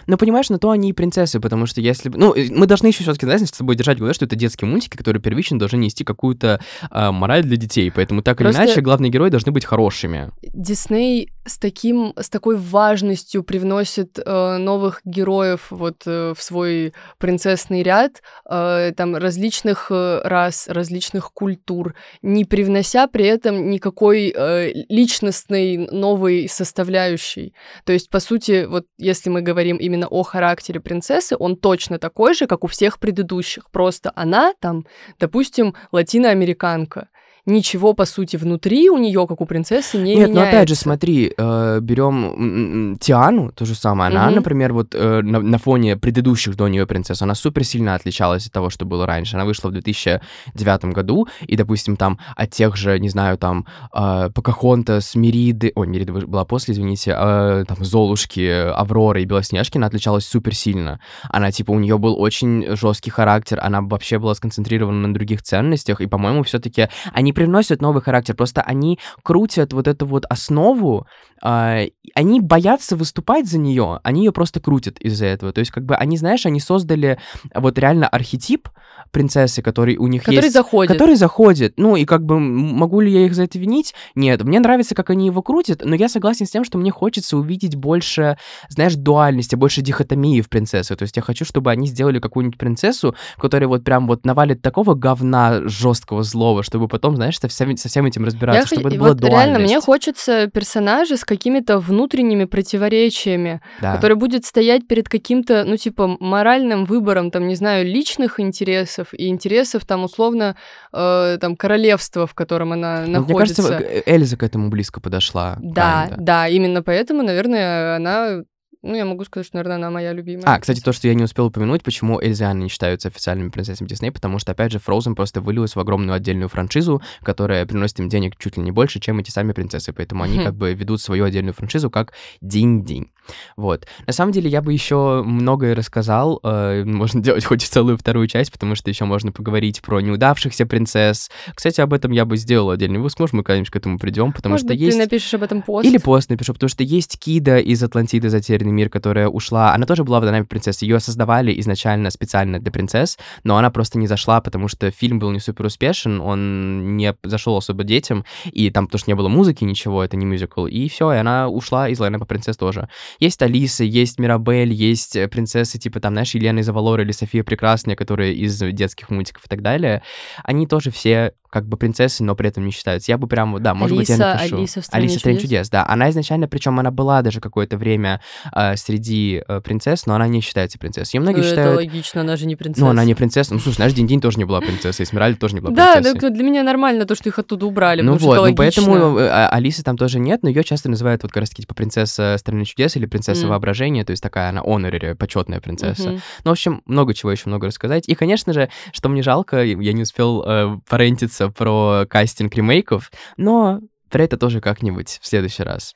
Ну, понимаешь, на то они и принцессы, потому что если... Ну, э, мы должны еще все-таки, знаешь, с тобой держать в голове, что это детские мультики, которые первично должны нести какую-то а, мораль для детей, поэтому так
Просто-
или иначе главные герои должны быть хорошими.
Дисней с таким, с такой важностью привносит э, новых героев вот э, в свой принцессный ряд, э, там различных э, рас, различных культур, не привнося при этом никакой э, личностной новой составляющей. То есть, по сути, вот если мы говорим именно о характере принцессы, он точно такой же, как у всех предыдущих. Просто она там, допустим, латиноамериканка. Ничего, по сути, внутри у нее, как у принцессы, не
Нет,
меняется.
ну опять же, смотри, э, берем Тиану, то же самое. Она,
Мгм.
например, вот э, на, на фоне предыдущих до нее принцесс, она супер сильно отличалась от того, что было раньше. Она вышла в 2009 году, и, допустим, там от тех же, не знаю, там, э, Покахонтас, Мериды, ой, Мерида вы- была после, извините, э, там, Золушки, Авроры и Белоснежки, она отличалась супер сильно. Она, типа, у нее был очень жесткий характер, она вообще была сконцентрирована на других ценностях, и, по-моему, все-таки они привносят новый характер, просто они крутят вот эту вот основу, и они боятся выступать за нее, они ее просто крутят из-за этого. То есть, как бы, они, знаешь, они создали вот реально архетип принцессы, который у них
Который
есть...
заходит.
Который заходит. Ну, и как бы могу ли я их за это винить? Нет. Мне нравится, как они его крутят, но я согласен с тем, что мне хочется увидеть больше, знаешь, дуальности, больше дихотомии в принцессы. То есть я хочу, чтобы они сделали какую-нибудь принцессу, которая вот прям вот навалит такого говна жесткого, злого, чтобы потом, знаешь, со всем, со всем этим разбираться,
Я
чтобы это
и
была
вот реально мне
дуальность.
хочется персонажа с какими-то внутренними противоречиями,
Да.
который будет стоять перед каким-то, ну, типа, моральным выбором, там, не знаю, личных интересов и интересов, там, условно, э, там, королевства, в котором она
Ну, Мне
находится.
кажется, э, Эльза к этому близко подошла.
Да,
kinda.
да, именно поэтому, наверное, она, ну, я могу сказать, что, наверное, она моя любимая.
А, кстати, то, что я не успел упомянуть, почему Эльза и Анна не считаются официальными принцессами Дисней, потому что, опять же, Frozen просто вылилась в огромную отдельную франшизу, которая приносит им денег чуть ли не больше, чем эти сами принцессы, поэтому они как бы ведут свою отдельную франшизу как день-день. Вот. На самом деле, я бы еще многое рассказал, э, можно делать хоть целую вторую часть, потому что еще можно поговорить про неудавшихся принцесс. Кстати, об этом я бы сделал отдельный выпуск, может, мы когда-нибудь к этому придем, потому
Может
что
быть,
есть...
ты напишешь об этом пост?
Или пост напишу, потому что есть Кида из Атлантиды Затерянный мир, которая ушла. Она тоже была в динамике принцессы. Ее создавали изначально специально для принцесс, но она просто не зашла, потому что фильм был не супер успешен, он не зашел особо детям, и там тоже не было музыки, ничего, это не мюзикл. И все, и она ушла из лайнапа принцесс тоже. Есть Алиса, есть Мирабель, есть принцессы типа там, знаешь, Елена из Авалора или София Прекрасная, которые из детских мультиков и так далее. Они тоже все как бы принцессы, но при этом не считаются. Я бы прям, да, может быть, я
Алиса-
напишу.
Алиса в «Стране
Алиса в «Стране
чудес».
чудес», да. Она изначально, причем она была даже какое-то время э, среди э, принцесс, но она не считается принцессой. Ее многие
Ну, это
считают...
логично, она же не принцесса.
Ну, она не принцесса. Ну, слушай, наш Динь-Динь тоже не была принцессой, Эсмеральда тоже не была
Да,
принцессой.
так для меня нормально то, что их оттуда убрали,
Ну вот,
это
ну поэтому э, а- Алисы там тоже нет, но ее часто называют вот как раз таки типа принцесса страны чудес или принцесса воображения, то есть такая она honorary, почетная принцесса. Ну, в общем, много чего еще много рассказать. И, конечно же, что мне жалко, я не успел э, порентиться про кастинг ремейков, но про это тоже как-нибудь в следующий раз.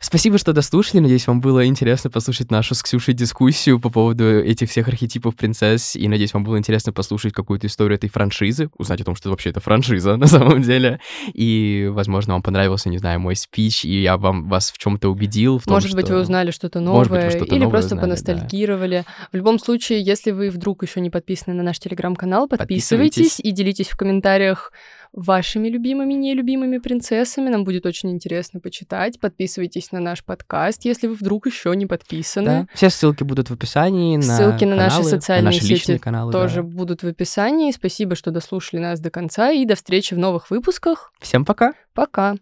Спасибо, что дослушали. Надеюсь, вам было интересно послушать нашу с Ксюшей дискуссию по поводу этих всех архетипов принцесс. И надеюсь, вам было интересно послушать какую-то историю этой франшизы, узнать о том, что вообще это франшиза на самом деле. И, возможно, вам понравился, не знаю, мой спич, и я вам вас в чем-то убедил. В том,
Может быть,
что-
вы узнали что-то
Может быть,
новое,
что-то
или
новое
просто
узнали, да.
поностальгировали. В любом случае, если вы вдруг еще не подписаны на наш телеграм-канал, подписывайтесь,
Подписывайтесь.
и делитесь в комментариях вашими любимыми, нелюбимыми принцессами. Нам будет очень интересно почитать. Подписывайтесь на наш подкаст, если вы вдруг еще не подписаны.
Да. Все ссылки будут в описании. На
Ссылки на наши
каналы,
социальные
на наши
сети
каналы. да.
Тоже будут в описании. Спасибо, что дослушали нас до конца, и до встречи в новых выпусках.
Всем пока!
Пока!